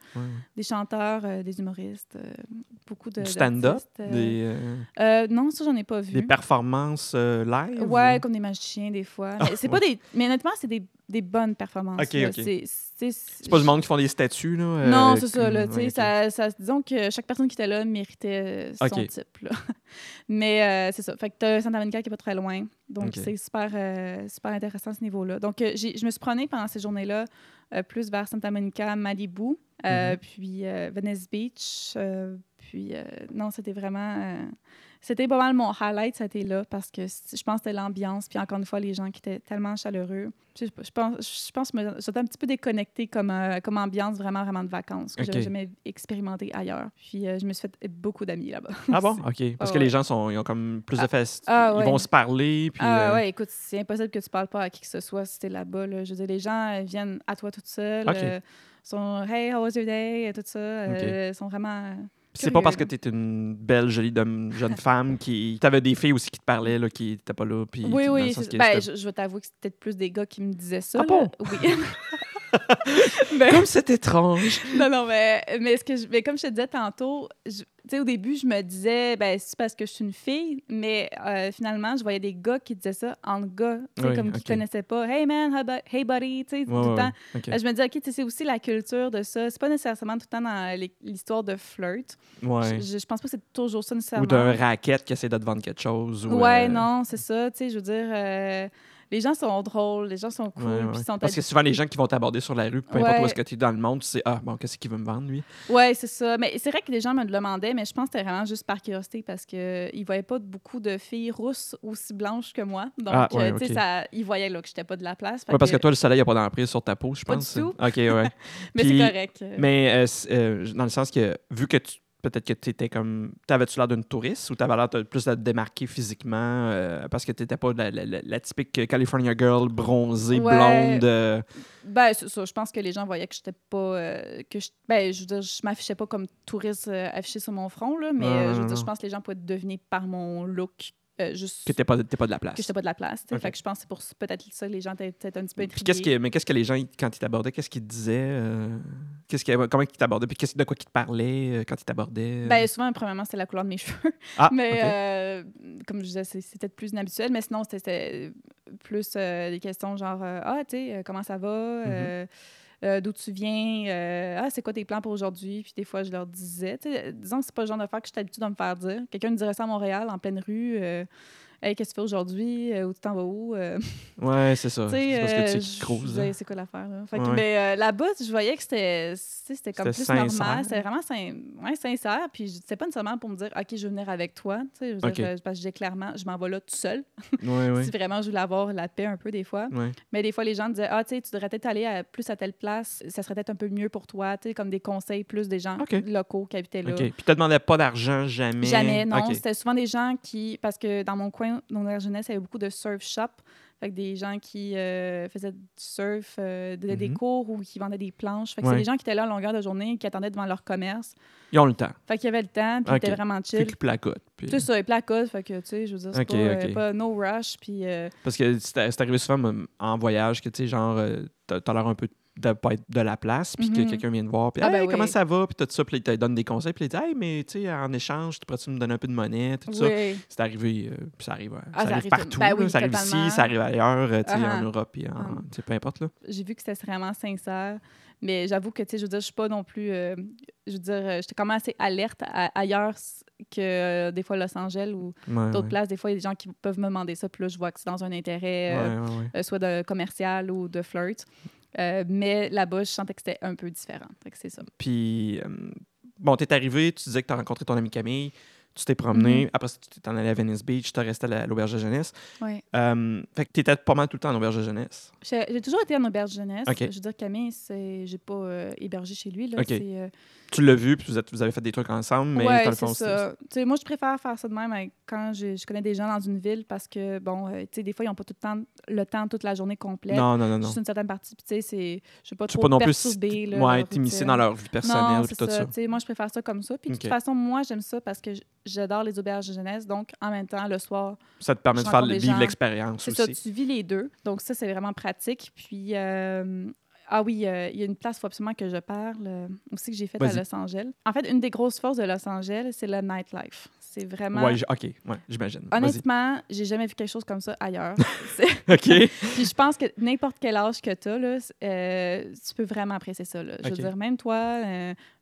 Des chanteurs, euh, des humoristes, euh, beaucoup de. Du stand-up, euh, des, non, ça, j'en ai pas vu. des performances live? Ouais, ou- comme des magiciens, des fois. Ah, Mais c'est pas des. Mais honnêtement, c'est des, des bonnes performances. Ok, là. ok. C'est c'est- C'est pas du monde qui font des statues, là? Non, c'est ça, là. ouais, ça, ça- disons que chaque personne qui était là méritait son type, là. Mais c'est ça. Fait que t'as Santa Monica qui est pas très loin. Donc, c'est super, super intéressant à ce niveau-là. Donc, j'ai- je me suis promenée pendant ces journées-là plus vers Santa Monica, Malibu, euh, Mhm. puis euh, Venice Beach. euh, puis, euh, non, c'était vraiment... c'était pas mal mon highlight, ça a été là, parce que je pense que c'était l'ambiance, puis encore une fois, les gens qui étaient tellement chaleureux. Je, je pense, je pense que j'étais un petit peu déconnectée comme, euh, comme ambiance, vraiment, vraiment de vacances, que Ok. j'avais jamais expérimenté ailleurs. Puis euh, je me suis fait beaucoup d'amis là-bas. Ah bon? OK. Parce Ah que les gens sont, ils ont comme plus de fest. ah Ils ouais. vont se parler, puis... Ah euh, ouais, écoute, c'est impossible que tu parles pas à qui que ce soit si t'es là-bas. Là. Je veux dire, les gens viennent à toi toute seule, Ok. euh, sont « Hey, how was your day? » et tout ça. euh, sont vraiment... c'est pas parce que curieux, t'es une belle, jolie dame- jeune femme qui... T'avais des filles aussi qui te parlaient, là, qui étaient pas là, puis... Oui, oui. Ben, je, je vais t'avouer que c'était peut-être plus des gars qui me disaient ça. Ah là. bon? Oui. Ben, Comme c'est étrange! non, non, mais, mais, ce que je, mais comme je te disais tantôt, je- au début, je me disais, ben, c'est parce que je suis une fille, mais euh, finalement, je voyais des gars qui disaient ça en gars, Oui, comme qui ok. connaissaient pas. Hey man, hey bu- hey buddy, tu sais, tout le temps. Euh, Je me dis, OK, c'est aussi la culture de ça. C'est pas nécessairement tout le temps dans l'histoire de flirt. Ouais. Je, je pense pas que c'est toujours ça Ou nécessairement. d'un racket qui essaie de te vendre quelque chose. Ou, Ouais, euh, non, c'est ça. Tu sais, je veux dire, euh, les gens sont drôles, les gens sont cool, ouais, ouais. puis sont Parce que souvent, les gens qui vont t'aborder sur la rue, peu importe où est-ce que tu es dans le monde, tu sais, ah, bon, qu'est-ce qu'il veut me vendre, lui? Ouais, c'est ça. Mais c'est vrai que les gens me le demandaient, mais je pense que c'était vraiment juste par curiosité parce qu'ils voyaient pas beaucoup de filles rousses aussi blanches que moi. Donc, Ah, euh, tu sais, ok. ça, ils voyaient là, que j'étais pas de la place. Ouais, parce que que- toi, le soleil n'a pas d'emprise sur ta peau, je Pas pense. du tout. OK, ouais. mais c'est correct. Mais euh, euh, dans le sens que, vu que tu. Peut-être que tu étais comme. T'avais-tu l'air d'une touriste ou t'avais l'air de plus de te démarquer physiquement euh, parce que t'étais pas la, la- la- la typique California girl bronzée, Ouais. blonde. euh, Ben, c'est ça. Je pense que les gens voyaient que j'étais pas. euh, que je, ben, je veux dire, je m'affichais pas comme touriste euh, affiché sur mon front, là, mais je veux dire, je pense que les gens pouvaient deviner par mon look euh, juste que t'es pas, t'es pas de la place. que j'étais pas de la place. Fait que je pense que c'est pour peut-être ça que les gens étaient peut-être un petit peu Puis intrigués. qu'est-ce que, mais qu'est-ce que les gens, quand ils t'abordaient, qu'est-ce qu'ils te disaient? euh, qu'est-ce que, comment ils t'abordaient? Puis qu'est-ce, de quoi ils te parlaient euh, quand ils t'abordaient? Ben, souvent, premièrement, c'était la couleur de mes cheveux. ah, Mais euh, comme je disais, c'est- c'était plus inhabituel. Mais sinon, c'était- plus des questions genre Ah, tu sais, comment ça va? Mhm. Euh, euh, D'où tu viens? Euh, ah, c'est quoi tes plans pour aujourd'hui? Puis des fois, je leur disais. Disons que c'est pas le genre d'affaire que je suis habituée de me faire dire. Quelqu'un me dirait ça à Montréal, en pleine rue. Hey, qu'est-ce que tu fais aujourd'hui? Euh, où tu t'en vas où? Euh, Ouais, c'est ça. tu C'est parce que tu sais euh, disais, hein. c'est quoi l'affaire? là? Fait que, Ouais. Mais euh, là-bas, je voyais que c'était tu comme plus sincère. normal. C'était vraiment sin- ouais, sincère. Puis c'était pas nécessairement pour me dire, OK, je veux venir avec toi. Tu je veux dire, Ok. parce que disais clairement, je m'en vais là tout seul. Ouais. Si vraiment je voulais avoir la paix un peu des fois. Mais des fois, les gens disaient, ah, tu sais, tu devrais peut-être aller à- plus à telle place. Ça serait peut-être un peu mieux pour toi. Tu sais, comme des conseils plus des gens locaux qui habitaient là. OK. Puis tu te demandais pas d'argent jamais? Jamais, non. C'était souvent des gens qui. Parce que dans mon coin, dans la jeunesse, il y avait beaucoup de surf shop. Fait que des gens qui euh, faisaient du surf, euh, donnaient des Mhm. cours ou qui vendaient des planches. Fait que Ouais. c'est des gens qui étaient là à longueur de journée, qui attendaient devant leur commerce. Ils ont le temps. Fait qu'il y avait le temps, puis Ok. ils étaient vraiment chill. qu'ils placotent. puis- C'est ça, et placote. Fait que, tu sais, je veux dire, c'est Ok, pas, euh, pas no rush. Puis. euh, Parce que c'est arrivé souvent en voyage que, tu sais, genre, t'as l'air un peu de pas être de la place, puis que Mhm. quelqu'un vient te voir, puis Ah, hey, ben comment oui. ça va, puis tout ça, puis il te donne des conseils, puis il dit, hey, mais tu sais, en échange, tu pourrais-tu me donner un peu de monnaie, tout ça? C'est arrivé, euh, puis ça arrive, euh, Ah, ça ça arrive partout, tout- ben oui, ça arrive totalement. ici, ça arrive ailleurs, euh, tu sais, en ah. Europe, puis en, Ah. tu sais, peu importe, là. j'ai vu que c'était vraiment sincère. Mais j'avoue que, tu sais, je veux dire, je suis pas non plus. euh, je veux dire, j'étais quand même assez alerte à- ailleurs que euh, des fois Los Angeles ou Ouais, d'autres ouais. places. Des fois, il y a des gens qui peuvent me demander ça. Puis là, je vois que c'est dans un intérêt, Ouais, soit de commercial ou de flirt. Euh, mais là-bas, je sentais que c'était un peu différent. C'est ça. Puis, euh, bon, t'es arrivé, tu disais que t'as rencontré ton ami Camille, tu t'es promené, Mhm. après ça, tu t'es en allé à Venice Beach, t'es resté à la- à l'auberge de jeunesse. Ouais. Euh, fait que t'étais pas mal tout le temps en auberge de jeunesse. J'ai toujours été en auberge jeunesse. Ok. Je veux dire, Camille, j'ai pas euh, hébergé chez lui. Là. Euh, Tu l'as vu, puis vous, êtes- vous avez fait des trucs ensemble, mais ouais, dans le c'est fond, ça. Tu sais, moi, je préfère faire ça de même avec- quand je, je connais des gens dans une ville parce que, bon, tu sais, des fois, ils n'ont pas tout le temps, le temps toute la journée complète. Non, non, non, non. Juste une certaine partie. Puis, tu sais, c'est- je ne pas Tu trop pas non plus là, ouais, t'immiscer dans leur vie personnelle, Non, tout ça. ça. Tu sais, moi, je préfère ça comme ça. Puis, de toute façon, moi, j'aime ça parce que j'adore les auberges de jeunesse. Donc, en même temps, le soir, Ça te permet de faire vivre l'expérience c'est ça, aussi. tu vis les deux. Donc, ça, c'est vraiment pratique. Puis, euh, Ah oui, euh, il y a une place, il faut absolument que je parle euh, aussi que j'ai faite à. Los Angeles. En fait, une des grosses forces de Los Angeles, c'est le nightlife. C'est vraiment. Ouais, j- OK, ouais, j'imagine. Honnêtement, j'ai jamais vu quelque chose comme ça ailleurs. OK. Puis je pense que n'importe quel âge que tu as, là, euh, tu peux vraiment apprécier ça. là. Je veux dire, même toi,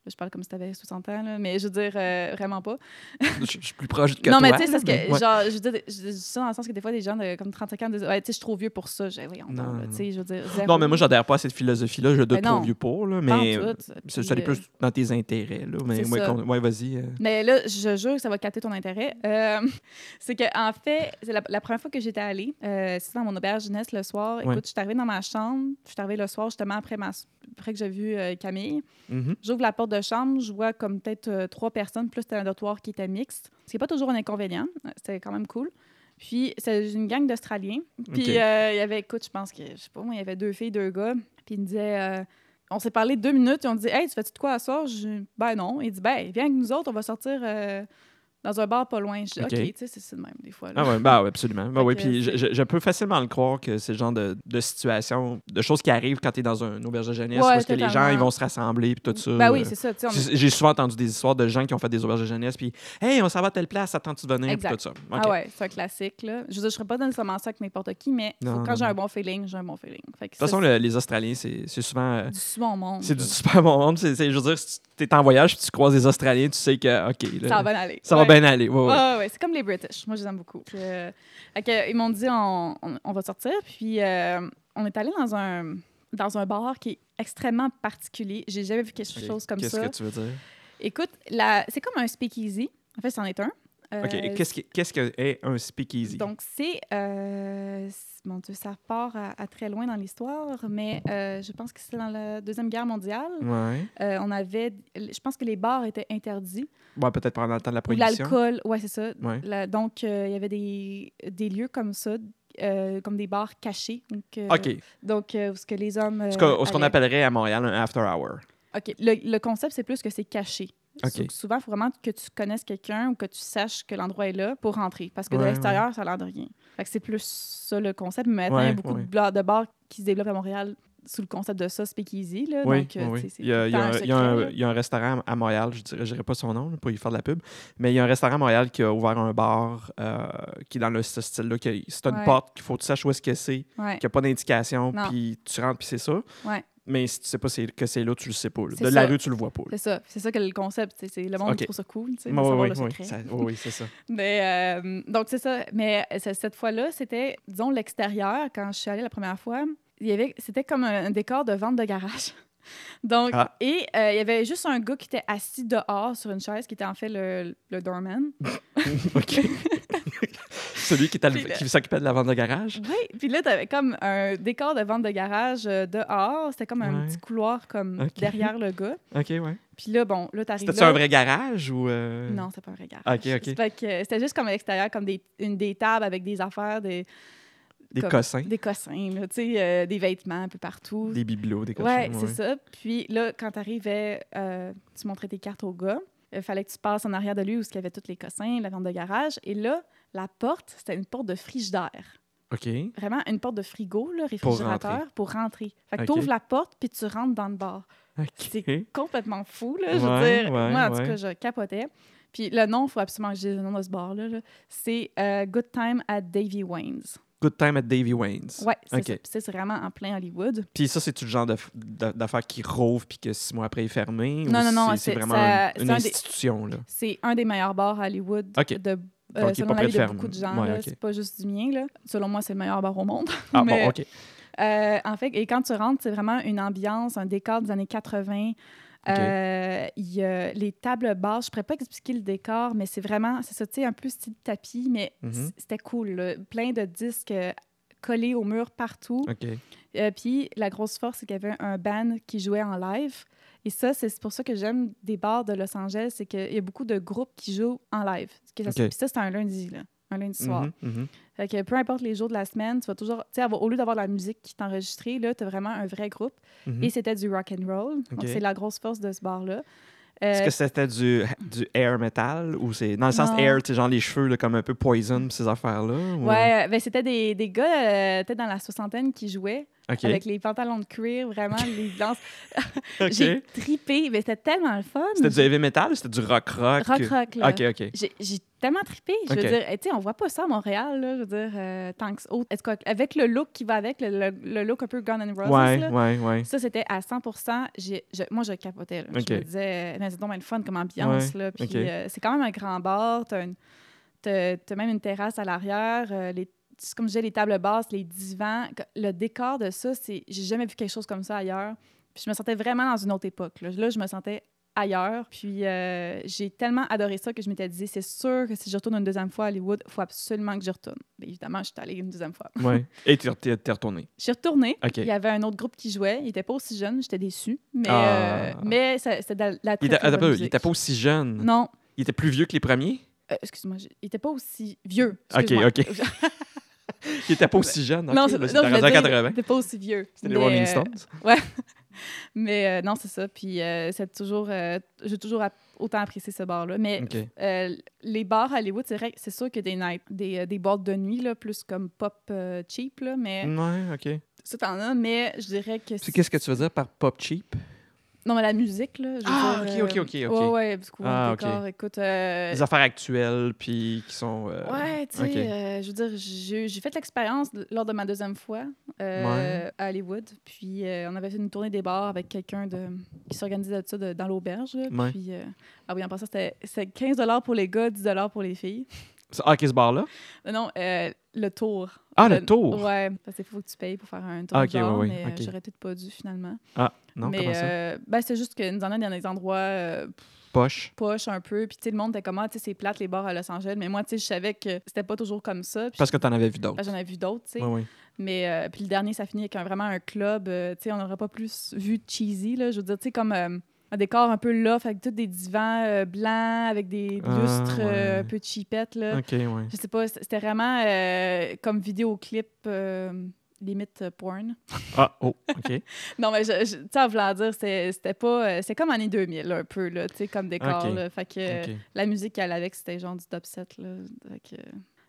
je parle comme si tu avais 60 ans, là, mais je veux dire, euh, vraiment pas. je, je suis plus proche que non, toi. mais tu sais, c'est parce que, ouais. genre, je veux dire, je dis ça dans le sens que des fois, des gens de comme 35 ans disent, ouais, tu sais, je suis trop vieux pour ça. Je dis, voyons Non, donc, là, non, tu sais, je veux dire, zéro. Non, mais moi, j'adhère pas à cette philosophie-là. Je dois Ben trop non. vieux pour, là, mais euh, ça, ça est euh, plus dans tes intérêts. Là, mais ouais, ouais, vas-y. euh. Mais là, je jure que ça va capter ton intérêt. C'est que en fait, c'est la, la première fois que j'étais allée, c'est dans mon auberge jeunesse le soir. Écoute, je suis arrivée dans ma chambre. Je suis arrivée le soir justement après, ma, après que j'ai vu euh, Camille. Mhm. J'ouvre la porte de chambre, je vois comme peut-être euh, trois personnes, plus un dortoir qui était mixte. Ce qui n'est pas toujours un inconvénient. Euh, C'était quand même cool. Puis, c'est une gang d'Australiens. Puis, euh, il y avait, écoute, je pense que, je sais pas moi, il y avait deux filles, deux gars. Puis, ils me disaient, on s'est parlé deux minutes, et on dit, hey, tu fais-tu de quoi à soir? Je ben non. Il dit, ben, viens avec nous autres, on va sortir dans un bar pas loin. Je dis, Ok. OK, tu sais, c'est ça de même, des fois. là. Ah ouais, bah ouais, absolument. Bah ouais, puis je, c'est- je- je peux facilement le croire que c'est le genre de, de situation, de choses qui arrivent quand tu es dans un auberge de jeunesse, Ouais, parce que les gens ils vont se rassembler puis tout ça. Ben oui, c'est ça. c'est- J'ai souvent entendu des histoires de gens qui ont fait des auberges de jeunesse, puis Hey, on s'en va à telle place, attends-tu de venir, tout ça. Ah ouais, c'est un classique. Là. Je veux dire, je serais pas nécessairement ça avec n'importe qui, mais Non, quand j'ai un bon feeling, j'ai un bon feeling. Fait que De toute façon, le- les Australiens, c'est souvent. euh, c'est du souvent au monde. c'est du super bon monde. C'est, c'est- je veux dire, si tu es en voyage puis tu croises des Australiens, tu sais que, OK, là, Ça va aller. ça va Ouais. Bien aller. Ouais, ouais. Ouais, ouais, c'est comme les British. Moi, je les aime beaucoup. Puis, euh, ils m'ont dit on, on- on va sortir. Puis euh, on est allé dans un, dans un bar qui est extrêmement particulier. J'ai jamais vu quelque chose comme Qu'est-ce ça. que tu veux dire? Écoute, la- c'est comme un speakeasy. En fait, c'en est un. Euh, OK, et qu'est-ce, qui- qu'est-ce que est un speakeasy? Donc, c'est. euh, c'est- mon Dieu, ça part à, à très loin dans l'histoire, mais euh, je pense que c'était dans la Deuxième Guerre mondiale. Ouais. Euh, on avait. Je pense que les bars étaient interdits. Ouais, peut-être pendant le temps de la prohibition. l'alcool, ouais, c'est ça. Ouais. La- donc, euh, il y avait des, des lieux comme ça, euh, comme des bars cachés. Donc, euh, OK. donc euh, ce que les hommes. euh, Ce qu'on, appellerait à Montréal un after hour. OK. Le, le concept, c'est plus que c'est caché. Souvent, il faut vraiment que tu connaisses quelqu'un ou que tu saches que l'endroit est là pour rentrer. Parce que de Ouais, l'extérieur, ça a l'air de rien. Fait que c'est plus ça le concept. Mais maintenant, il y a beaucoup de, bars qui se développent à Montréal sous le concept de ça, speakeasy. Là. Oui, Donc, euh, oui, Il y a, il y a tout un, il y a un- il y a un restaurant à Montréal, je je dirais pas son nom, pour y faire de la pub, mais il y a un restaurant à Montréal qui a ouvert un bar euh, qui est dans le, ce style-là. que C'est une Ouais. porte qu'il faut que tu saches où est-ce que c'est, qu'il n'y a pas d'indication, puis tu rentres, puis c'est ça. Ouais. Mais si tu sais pas que c'est là, tu le sais pas. De la rue, tu le vois pas. C'est ça. C'est ça que le concept. c'est- le monde OK. qui trouve ça cool. tu sais, le secret. ça- ouais, oui, c'est ça. Mais euh, donc, c'est ça. Mais cette fois-là, c'était, disons, l'extérieur. Quand je suis allée la première fois, c'était comme un, un décor de vente de garage. Donc, Ah. et euh, il y avait juste un gars qui était assis dehors sur une chaise, qui était en fait le, le doorman. OK. Celui qui, s'occupait de la vente de garage? Oui, puis là, tu avais comme un décor de vente de garage euh, dehors. C'était comme un Ouais. petit couloir comme derrière le gars. OK, ouais. Puis là, bon, là, t'arrives C'était-tu un vrai garage ou. euh, Non, c'était pas un vrai garage. Ok, ok. C'était juste comme à l'extérieur, comme des, une, des tables avec des affaires, des, Des comme- cossins, des cossins, là, tu sais, euh, des vêtements un peu partout. des bibelots, des cossins. Ouais, c'est ça. Puis là, quand tu arrivais, tu montrais tes cartes au gars. Il fallait que tu passes en arrière de lui où il y avait tous les cossins, la vente de garage. Et là, la porte, c'était une porte de frigidaire. OK. Vraiment, une porte de frigo, là, réfrigérateur, pour rentrer. Fait que Ok. tu ouvres la porte, puis tu rentres dans le bar. C'est OK. complètement fou, là. Je veux dire, ouais, moi, en tout cas, je capotais. Puis le nom, il faut absolument que je dise le nom de ce bar-là. là. C'est euh, Good Time at Davy Wayne's. Good time at Davy Wayne's. Ouais, c'est OK. ça. C'est vraiment en plein Hollywood. Puis ça, c'est tout le genre d'affaires qui rouvre puis que six mois après est fermé? ou Non, non, non, c'est- vraiment ça- une, des- institution, là? C'est un des meilleurs bars à Hollywood OK. de euh, Donc, il est selon l'avis de de beaucoup de gens. Ouais. C'est pas juste du mien. Là. Selon moi, c'est le meilleur bar au monde. Ah, Mais- bon, OK. Euh, en fait, et quand tu rentres, c'est vraiment une ambiance, un décor des années 80. OK. Euh, il y a les tables basses. Je pourrais pas expliquer le décor, mais c'est vraiment, c'est ça, tu sais, un peu style tapis, mais Mhm. c'était cool. là. Plein de disques euh, collés au mur partout. OK. Euh, puis la grosse force, c'est qu'il y avait un band qui jouait en live. Et ça, c'est pour ça que j'aime des bars de Los Angeles, c'est qu'il y a beaucoup de groupes qui jouent en live. Puis ça, c'est un lundi, là, un lundi soir. Fait que peu importe les jours de la semaine, tu vas toujours, tu sais, au lieu d'avoir la musique qui est enregistrée, là, tu as vraiment un vrai groupe. Mhm. Et c'était du rock and roll. Donc, c'est la grosse force de ce bar-là. Est-ce Euh, que c'était du, du air metal ou c'est. Dans le sens Non. air, tu sais, genre les cheveux, là, comme un peu poison, ces affaires-là? ou- Ouais, ben, c'était des, des gars, euh, peut-être dans la soixantaine, qui jouaient. Avec les pantalons de cuir, vraiment, les. OK. J'ai tripé, mais c'était tellement le fun. C'était du heavy metal ou c'était du rock rock? rock rock, là. OK, OK. J'ai tellement trippé. Je veux dire, eh, tu sais, on voit pas ça à Montréal, là. Je veux dire, euh, tant que que- avec le look qui va avec, le, le- le look un peu Gun and Roses, Ouais, là, ouais, ouais. ça, c'était à 100 j'ai, je- Moi, je capotais. là. Je me disais, mais c'est donc le fun comme ambiance. Là. Puis euh, c'est quand même un grand bar. T'as, une- t'as- t'as même une terrasse à l'arrière. euh, les, comme je disais, les tables basses, les divans. Le décor de ça, c'est, j'ai jamais vu quelque chose comme ça ailleurs. Puis je me sentais vraiment dans une autre époque. Là, Là, je me sentais ailleurs. Puis euh, j'ai tellement adoré ça que je m'étais dit, c'est sûr que si je retourne une deuxième fois à Hollywood, il faut absolument que je retourne. Bien, évidemment, je suis allée une deuxième fois. ouais. Et t'es t'es- t'es retourné. Je suis retournée. Il y avait un autre groupe qui jouait. Il n'était pas aussi jeune. J'étais déçue. Mais, Ah. euh, mais ça- c'était de la, la très, Il était, très bonne il était pas aussi jeune. Non. Il était plus vieux que les premiers? Euh, excuse-moi. Il n'était pas aussi vieux. Ok, Excuse-moi. ok. Il était pas aussi jeune. Non, là, c'est- non, c'était je rendu voulais à dire, 80. Il n'était pas aussi vieux. C'était les Rolling Stones. Mais euh, non, c'est ça. Puis euh, c'est toujours... euh, J'ai toujours autant apprécié ce bar-là. Mais euh, les bars à Hollywood, c'est vrai que c'est sûr que des nights, des, des boîtes de nuit, là, plus comme pop cheap, là, mais Ouais, OK. ça, t'en as. Mais je dirais que... Tu qu'est-ce que tu veux dire par pop cheap? Non, mais la musique, là. Ah, dire, ok, ok, ok, euh, ok. Ouais, ouais, parce que Ah, ok. écoute... euh, Les affaires actuelles, puis qui sont... euh, Ouais, tu sais, ok. euh, je veux dire, j'ai fait l'expérience lors de ma deuxième fois euh, Ouais. à Hollywood. Puis euh, on avait fait une tournée des bars avec quelqu'un de, qui s'organisait de ça de- dans l'auberge. Ouais. Puis, euh, ah oui, en passant, c'était c'était 15 pour les gars, 10 pour les filles. Ah, OK, ce bar-là? Euh, Non, euh, le tour. Ah, le tour? Ouais, parce qu'il faut que tu payes pour faire un tour Ah, de ok, ouais, ouais, mais euh, j'aurais peut-être pas dû finalement. Ah, non, mais comment ça? euh, ben, c'est juste que nous en a dans des endroits euh, Poche. poches un peu. Puis tu sais, le monde était comme, ah, tu sais, c'est plate les bars à Los Angeles. Mais moi, tu sais, je savais que c'était pas toujours comme ça. Parce que t'en avais vu d'autres. J'en ai vu d'autres, tu sais. Oui, oui. Mais euh, puis le dernier, ça finit avec un- vraiment un club. tu sais, on n'aurait pas plus vu cheesy, là. Je veux dire, tu sais, comme un décor un peu loft avec tous des divans euh, blancs, avec des Ah, lustres euh, ouais. un peu cheapettes, là. Ouais. Je sais pas, c'était vraiment euh, comme vidéoclip limite euh, porn. Ah, oh, OK. Non, mais je, je- tu sais, en voulant dire, c'était pas... c'est comme année 2000, un peu, là, tu sais, comme décor, là. Fait que la musique qu'elle avait, c'était genre du dubset, là. Fait que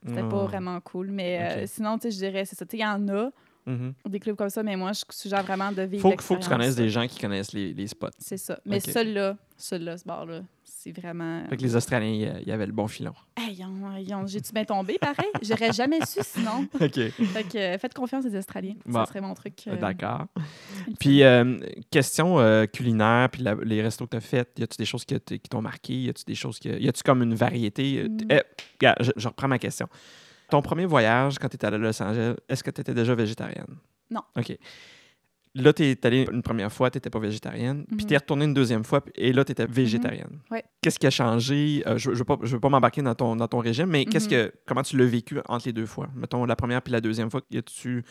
c'était Ah. pas vraiment cool. Mais euh, sinon, tu sais, je dirais, c'est ça. Tu sais, il y en a Mhm. des clubs comme ça, mais moi, je suggère vraiment de vivre Faut, que- faut que tu connaisses des gens qui connaissent les, les spots. C'est ça. Mais Ok. celui-là, celui-là, ce bar-là, c'est vraiment... Fait que les Australiens, il y avait le bon filon. Hey, J'ai-tu bien tombé, pareil? J'aurais jamais su sinon. OK. Fait que euh, faites confiance aux Australiens. Bon. Ça serait mon truc. euh, D'accord. Puis, euh, question culinaire, puis la- les restos que tu as faits, y a-tu des choses qui t'ont marqué? Y a-tu des choses que. Y a-tu comme une variété? Mm. eh, regarde, je, je reprends ma question. Ton premier voyage, quand tu étais à Los Angeles, est-ce que tu étais déjà végétarienne? Non. OK. Là, tu es allée une première fois, tu n'étais pas végétarienne. Puis Mhm. tu es retournée une deuxième fois, et là, tu étais végétarienne. Ouais. Qu'est-ce qui a changé? Euh, je ne veux pas, je veux pas m'embarquer dans ton, dans ton régime, mais qu'est-ce Mhm. que, comment tu l'as vécu entre les deux fois? Mettons, la première puis la deuxième fois, y a-tu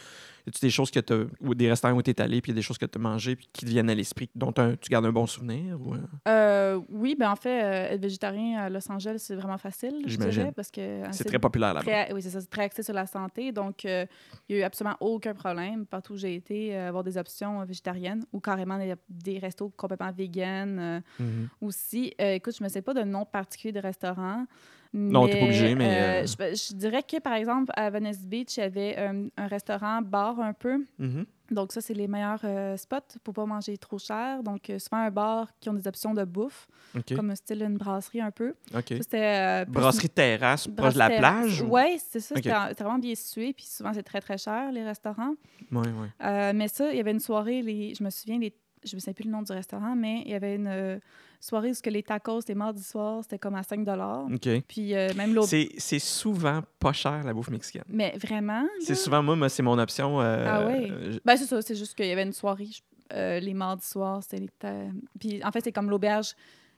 y a-tu des choses que tu ou des restaurants où tu es allé, puis des choses que tu as mangées, puis qui te viennent à l'esprit, dont un- tu gardes un bon souvenir? Ou, euh? Euh, oui, ben en fait, euh, être végétarien à Los Angeles, c'est vraiment facile, je J'imagine. dirais, parce que... euh, C'est très populaire là-bas. Oui, c'est ça, c'est très axé sur la santé. Donc, euh, il n'y a eu absolument aucun problème. Partout où j'ai été, euh, avoir des options euh, végétariennes ou carrément des, des restos complètement vegan euh, Mhm. aussi. Euh, écoute, je ne me sais pas de nom particulier de restaurant. Non, t'es pas obligé, mais, euh, Je, je dirais que, par exemple, à Venice Beach, il y avait euh, un restaurant bar un peu. Mhm. Donc, ça, c'est les meilleurs euh, spots pour pas manger trop cher. Donc, euh, souvent un bar qui ont des options de bouffe, comme un style une brasserie un peu. Ça, euh, Brasserie terrasse, proche de la Brasserie- plage? ou- Oui, c'est ça. Ok. C'était vraiment bien situé. Puis souvent, c'est très, très cher, les restaurants. Ouais, ouais. Euh, mais ça, il y avait une soirée, les, je me souviens, les, je me souviens plus le nom du restaurant, mais il y avait une euh, soirée où ce que les tacos, les mardis soirs, c'était comme à 5 OK. Puis euh, même l'autre. C'est souvent pas cher, la bouffe mexicaine. Mais vraiment. C'est souvent, moi, moi, c'est mon option. euh, Ah euh, Ben, c'est ça. C'est juste qu'il y avait une soirée, je- les mardis soirs, c'était les. ta- Puis en fait, c'est comme l'auberge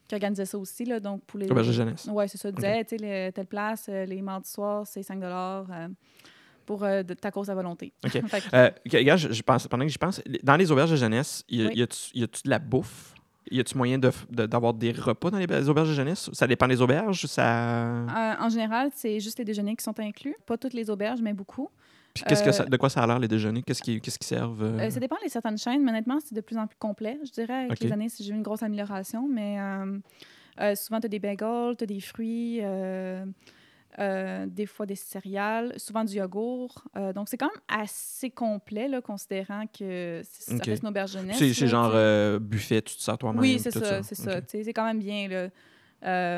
qui organisait ça aussi, là. Donc pour les. Auberge de jeunesse. Ouais, c'est ça. Disait, tu sais, le- telle place, les mardis soirs, c'est 5 euh, pour euh, de tacos à volonté. OK. Que- Euh, ok, regarde, je, je pense, pendant que j'y pense, dans les auberges de jeunesse, y a- Oui. y a-tu de la bouffe? Y a-tu moyen de f- de- d'avoir des repas dans les, les auberges de jeunesse? Ça dépend des auberges? Ça... Euh, en général, c'est juste les déjeuners qui sont inclus. Pas toutes les auberges, mais beaucoup. Puis qu'est-ce que ça- de quoi ça a l'air, les déjeuners? Qu'est-ce qui, qu'est-ce qui servent? euh? Ça dépend de certaines chaînes, mais honnêtement, c'est de plus en plus complet. Je dirais, avec Ok. les années, j'ai eu une grosse amélioration, mais souvent, tu as des bagels, tu as des fruits, euh, des fois des céréales, souvent du yogourt. Euh, donc, c'est quand même assez complet, là, considérant que ça Ok. reste une auberge jeunesse. C'est genre euh, buffet, tu te sers toi-même. Oui, c'est ça, c'est ça. C'est quand même bien. Là.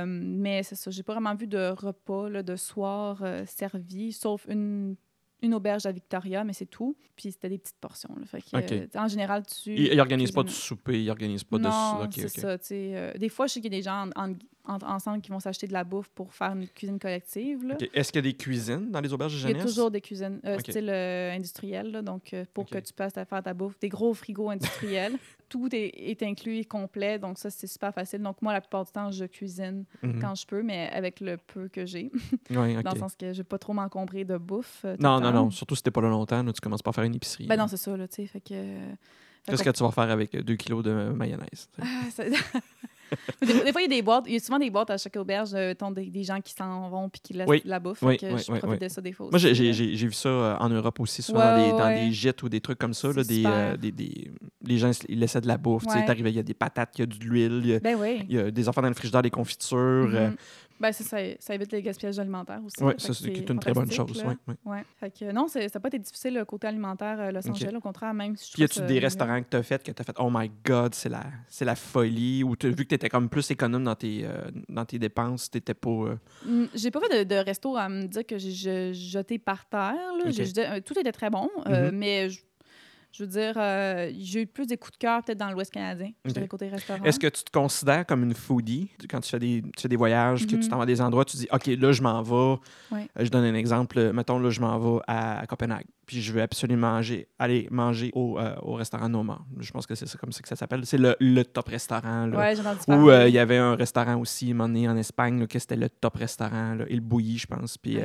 Mais c'est ça, j'ai pas vraiment vu de repas là, de soir servi, sauf une, une auberge à Victoria, mais c'est tout. Puis c'était des petites portions. Là. Fait que, Ok. euh, en général, tu. Ils ils organisent pas de souper, ils organisent pas de... non, ok, c'est ça. euh, des fois, je sais qu'il y a des gens en- en- en- ensemble qui vont s'acheter de la bouffe pour faire une cuisine collective. Est-ce qu'il y a des cuisines dans les auberges de Il y jeunesse? a toujours des cuisines euh, style euh, industriel, là, donc euh, pour que tu puisses te faire ta bouffe, des gros frigos industriels. Tout est, est inclus et complet, donc ça, c'est super facile. Donc moi, la plupart du temps, je cuisine Mhm. quand je peux, mais avec le peu que j'ai, ok. dans le sens que je vais pas trop m'encombrer de bouffe. Non, non, non. Surtout si t'es pas là longtemps, là, tu commences par faire une épicerie. Ben là. non, c'est ça, là, tu sais, fait que... Qu'est-ce que tu vas faire avec 2 kilos de mayonnaise? Ah, ça- des, des fois, il y a des boîtes. Il y a souvent des boîtes à chaque auberge, euh, des, des gens qui s'en vont puis qui laissent Oui. de la bouffe. Oui, oui, je profite de ça des fois Moi, j'ai- j'ai là. j'ai- j'ai vu ça euh, en Europe aussi, souvent Ouais, dans, des, ouais, dans ouais. des gîtes ou des trucs comme ça. Là, des, super. euh, des, des- les gens, ils laissaient de la bouffe. tu sais, Ouais. Il y a des patates, il y a de l'huile, il y a, Ben oui. il y a des enfants dans le frigidaire, des confitures. euh, Mhm. Ben, ça, ça, ça évite le gaspillage alimentaire aussi. là. ça, c'est une très bonne chose. ouais, ouais. Ouais. Fait que non, ça n'a pas été difficile le côté alimentaire euh, Los. Angeles. Au contraire, même si je Puis y a-tu des restaurants que tu as fait que tu as fait Oh my God, c'est la, c'est la folie Ou t'as vu que tu étais comme plus économe dans tes, euh, dans tes dépenses, tu pas. euh, Mm, J'ai pas fait de, de resto à me dire que j'ai je- jeté par terre. là. Tout était très bon, euh, Mhm. mais je, je veux dire, euh, j'ai eu plus des coups de cœur peut-être dans l'Ouest canadien, côté restaurant. Est-ce que tu te considères comme une foodie? Quand tu fais des, tu fais des voyages, que tu Mhm. t'en vas à des endroits, tu dis OK, là, je m'en vais. Euh, Je donne un exemple. Mettons, là, je m'en vais à, Copenhague. Puis je veux absolument manger, aller manger au, euh, au restaurant Noma. Je pense que c'est ça, comme ça que ça s'appelle. C'est le, le top restaurant. Là. Ouais, Où euh, il y avait un restaurant aussi, un moment donné, en Espagne, là, que c'était le top restaurant, là, Il Bouilly, je pense, puis.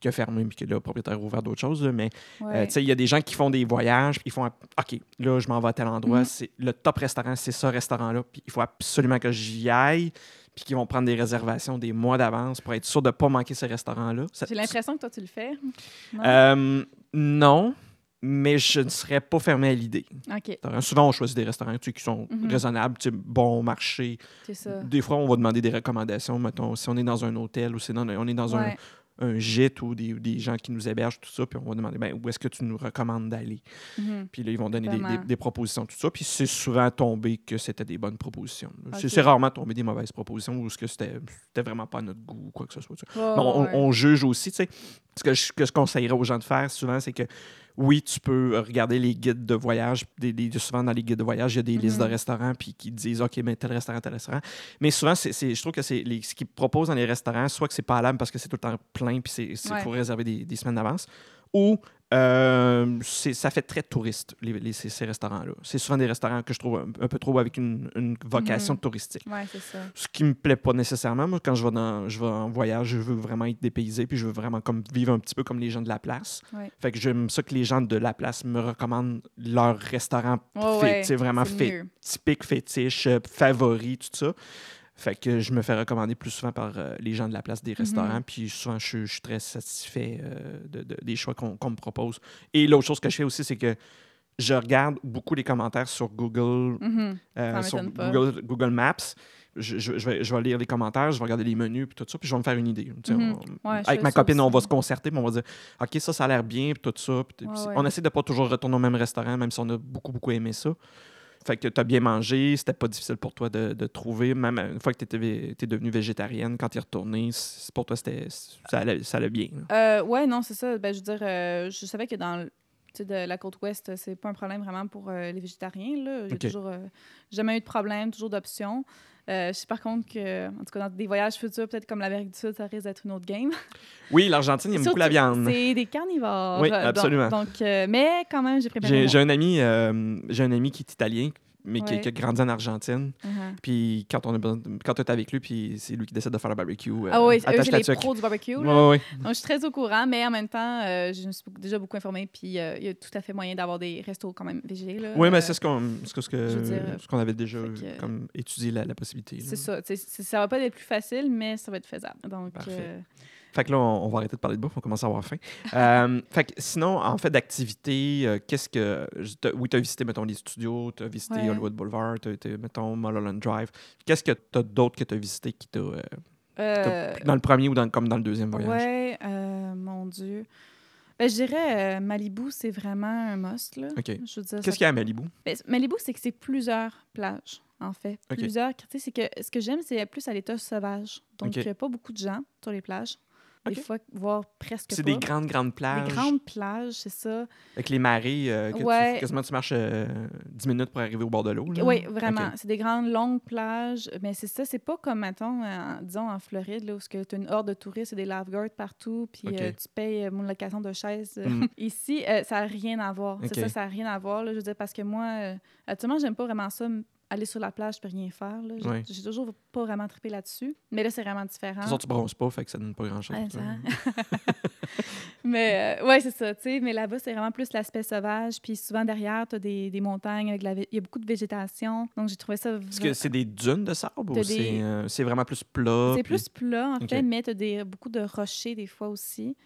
Qui a fermé, puis que là, le propriétaire a ouvert d'autres choses. là, mais euh, Ouais. tu sais, il y a des gens qui font des voyages, puis ils font OK, là, je m'en vais à tel endroit, Mhm. c'est le top restaurant, c'est ce restaurant-là, puis il faut absolument que j'y aille, puis qu'ils vont prendre des réservations des mois d'avance pour être sûr de ne pas manquer ce restaurant-là. J'ai l'impression que toi, tu le fais. Non? Euh, non, mais je ne serais pas fermé à l'idée. Souvent, on choisit des restaurants tu sais, qui sont Mhm. raisonnables, tu sais, bon marché. ça. Des fois, on va demander des recommandations, mettons, si on est dans un hôtel ou si on est dans Ouais. un gîte ou des, des gens qui nous hébergent, tout ça, puis on va demander ben, où est-ce que tu nous recommandes d'aller? Mhm. Puis là, ils vont donner des, des- des propositions, tout ça. Puis c'est souvent tombé que c'était des bonnes propositions. C'est rarement tombé des mauvaises propositions ou ce que c'était c'était vraiment pas à notre goût ou quoi que ce soit. Mais on, ouais. on juge aussi, tu sais. Ce que je, que je conseillerais aux gens de faire souvent, c'est que oui, tu peux regarder les guides de voyage. Des, des- souvent, dans les guides de voyage, il y a des listes de Mhm. restaurants puis qui disent OK, mais tel restaurant, tel restaurant. Mais souvent, c'est, c'est- je trouve que c'est ce qu'ils proposent dans les restaurants, soit que c'est pas à l'âme parce que c'est tout le temps plein puis il Ouais. faut réserver des, des semaines d'avance, ou euh, ça fait très touriste, les, les- ces, ces restaurants-là. C'est souvent des restaurants que je trouve un, un peu trop avec une, une vocation Mhm. touristique. Ouais, ça. Ce qui me plaît pas nécessairement. Moi, quand je vais, dans, je vais en voyage, je veux vraiment être dépaysé, puis je veux vraiment comme vivre un petit peu comme les gens de la place. Ouais. Fait que j'aime ça que les gens de la place me recommandent leur restaurant ouais, sais, vraiment fait, typique, fétiche, euh, favori, tout ça. Fait que je me fais recommander plus souvent par euh, les gens de la place des restaurants. Mhm. Puis souvent, je, je suis très satisfait euh, de- de- des choix qu'on me propose. Et l'autre chose que je fais aussi, c'est que je regarde beaucoup les commentaires sur Google, Mhm. euh, sur. Google, Google Maps. Je, je- je vais, je vais lire les commentaires, je vais regarder les menus, puis tout ça, puis je vais me faire une idée. Mhm. on- Ouais, je avec ma copine, on va se concerter, puis on va dire OK, ça, ça a l'air bien, puis tout ça. puis Ouais, puis ouais. On essaie de pas toujours retourner au même restaurant, même si on a beaucoup, beaucoup aimé ça. Fait que tu as bien mangé, c'était pas difficile pour toi de, de trouver. Même une fois que tu étais, devenue végétarienne, quand tu es retournée, pour toi, c'était, ça, allait, ça allait bien. Euh, ouais, non, c'est ça. Ben, je veux dire, euh, je savais que dans de la côte ouest, c'est pas un problème vraiment pour euh, les végétariens. Là. Ok. toujours jamais eu de problème, toujours d'options. Euh, je sais par contre que, en tout cas, dans des voyages futurs, peut-être comme l'Amérique du Sud, ça risque d'être une autre game. Oui, l'Argentine, il aime beaucoup la viande. C'est des carnivores. Oui, euh, donc- absolument. Donc, euh, mais quand même, j'ai préparé. J'ai, un ami, euh, j'ai un ami qui est italien, mais qui, Ouais. qui a grandi en Argentine. Mhm. Puis quand on a besoin- quand tu es avec lui, puis c'est lui qui décide de faire le barbecue. euh, Ah oui, c'est les pros du barbecue. Là. ouais. Donc, je suis très au courant, mais en même temps, euh, je me suis déjà beaucoup informée, puis euh, il y a tout à fait moyen d'avoir des restos quand même végés. Là. Oui, mais c'est ce qu'on, ce ce qu'on avait déjà que- comme étudié la, la possibilité. C'est ça. Ça va pas être plus facile, mais ça va être faisable. Donc, Parfait. Fait que là, on, on va arrêter de parler de bouffe, on commence à avoir faim. Euh, fait que sinon, en fait, d'activité, euh, qu'est-ce que. Oui, tu as visité, mettons, les studios, tu as visité Ouais. Hollywood Boulevard, tu as été, mettons, Mulholland Drive. Qu'est-ce que tu as d'autre que tu as visité qui t'a euh, Dans le premier ou dans, comme dans le deuxième voyage? ouais, euh, mon Dieu. Ben, je dirais euh, Malibu, c'est vraiment un must. Là. OK. Je veux dire, Qu'est-ce qu'il y a à Malibu? Ben, Malibu, c'est que c'est plusieurs plages, en fait. OK. Plusieurs. Tu sais, c'est que ce que j'aime, c'est plus à l'état sauvage. Donc, il y a pas beaucoup de gens sur les plages. Des OK. fois, voire presque C'est des grandes, grandes plages. Des grandes plages, c'est ça. Avec les marées, euh, que tu- quasiment tu marches euh, 10 minutes pour arriver au bord de l'eau. Oui, vraiment. C'est des grandes, longues plages. Mais c'est ça, c'est pas comme, mettong, en- disons, en Floride, là, où tu as une horde de touristes et des lifeguards partout, puis euh, tu payes euh, mon location de chaise. Mm. Ici, ça n'a rien à voir. C'est ça, ça n'a rien à voir. Là, je veux dire, parce que moi, actuellement, j'aime pas vraiment ça, aller sur la plage et rien faire. là. J'ai Ouais. j'ai toujours pas vraiment trippé là-dessus. Mais là, c'est vraiment De différent. toute façon, tu bronzes pas, fait que ça donne pas grand-chose. Mais euh, ouais, c'est ça, tu sais. Mais là-bas, c'est vraiment plus l'aspect sauvage. Puis souvent, derrière, tu as des, des montagnes avec la vé- Il y a beaucoup de végétation. Donc, j'ai trouvé ça... Est-ce que c'est des dunes de sable T'as ou c'est des- euh, c'est vraiment plus plat? C'est puis- plus plat, en fait, mais tu as beaucoup de rochers des fois aussi.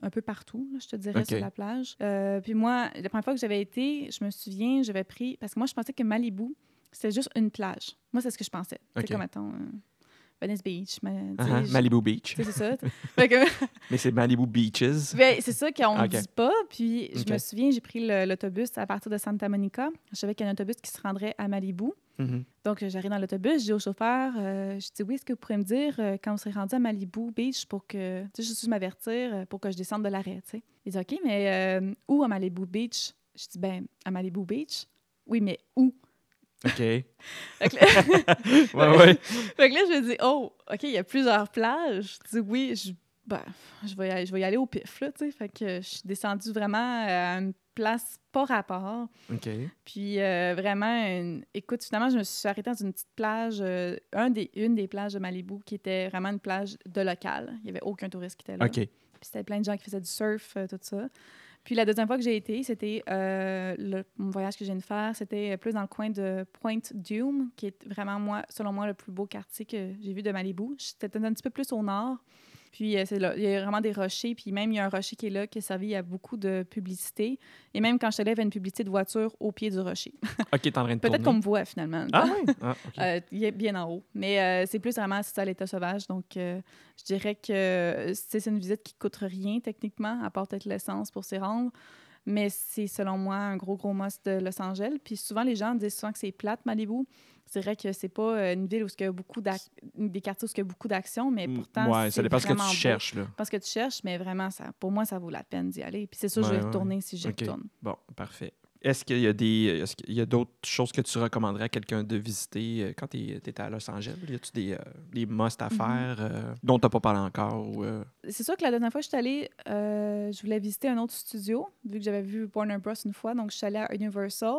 Un peu partout, là, je te dirais, sur la plage. Euh, puis moi, la première fois que j'avais été, je me souviens, j'avais pris... Parce que moi, je pensais que Malibu, c'était juste une plage. Moi, c'est ce que je pensais. OK. C'est comme, attends, euh, Venice Beach. mais, je- Malibu Beach. c'est ça. Que- Mais c'est Malibu Beaches. Ben, c'est ça qu'on ne dit pas. Puis je me souviens, j'ai pris l'autobus à partir de Santa Monica. Je savais qu'il y a un autobus qui se rendrait à Malibu. Mhm. Donc, euh, j'arrive dans l'autobus, je dis au chauffeur, euh, je dis oui, est-ce que vous pourrez me dire euh, quand vous serez rendu à Malibu Beach pour que, tu sais, juste m'avertir pour que je descende de l'arrêt, tu sais. Il dit OK, mais où à Malibu Beach? Je dis ben à Malibu Beach. Oui, mais où? OK. Fait que là, ouais, ouais. fait que là, je me dis oh, OK, il y a plusieurs plages. Je dis oui, je, ben, je, vais y aller, je vais y aller au pif, là, tu sais. Fait que je suis descendue vraiment à une place pas rapport. OK. Puis euh, vraiment, une- écoute, finalement, je me suis arrêtée dans une petite plage, euh, un des, une des plages de Malibu qui était vraiment une plage de local. Il n'y avait aucun touriste qui était là. OK. Puis c'était plein de gens qui faisaient du surf, euh, tout ça. Puis la deuxième fois que j'ai été, c'était euh, le mon voyage que je viens de faire, c'était plus dans le coin de Point Dume, qui est vraiment, moi, selon moi, le plus beau quartier que j'ai vu de Malibu. C'était un petit peu plus au nord. Puis euh, là, il y a vraiment des rochers, puis même il y a un rocher qui est là qui a servi à beaucoup de publicité. Et même quand je te lève, il y avait une publicité de voiture au pied du rocher. OK, t'es en train de Peut-être qu'on me voit finalement. Ah oui? Ah. Euh, il est bien en haut. Mais euh, c'est plus vraiment ça l'état sauvage. Donc, je dirais que c'est une visite qui coûte rien techniquement, à part peut-être l'essence pour s'y rendre. Mais c'est selon moi un gros, gros must de Los Angeles. Puis souvent, les gens disent souvent que c'est plate, Malibu. C'est vrai que c'est pas euh, une ville où il y a beaucoup des quartiers où il y a beaucoup d'action, mais Mm, pourtant. ouais, ça c'est dépend ce que tu cherches, là. Parce que tu cherches, mais vraiment, ça, pour moi, ça vaut la peine d'y aller. Puis c'est sûr, je Ouais, vais ouais. retourner si j'y OK. retourne. Bon, parfait. Est-ce qu'il y a des qu'il y a d'autres choses que tu recommanderais à quelqu'un de visiter euh, quand tu étais à Los Angeles? Y a-tu des, euh, des must à Mhm. faire euh, dont tu n'as pas parlé encore? Euh, C'est sûr que la dernière fois que je suis allée, je voulais visiter un autre studio, vu que j'avais vu Warner Bros. une fois. Donc, je suis allée à Universal.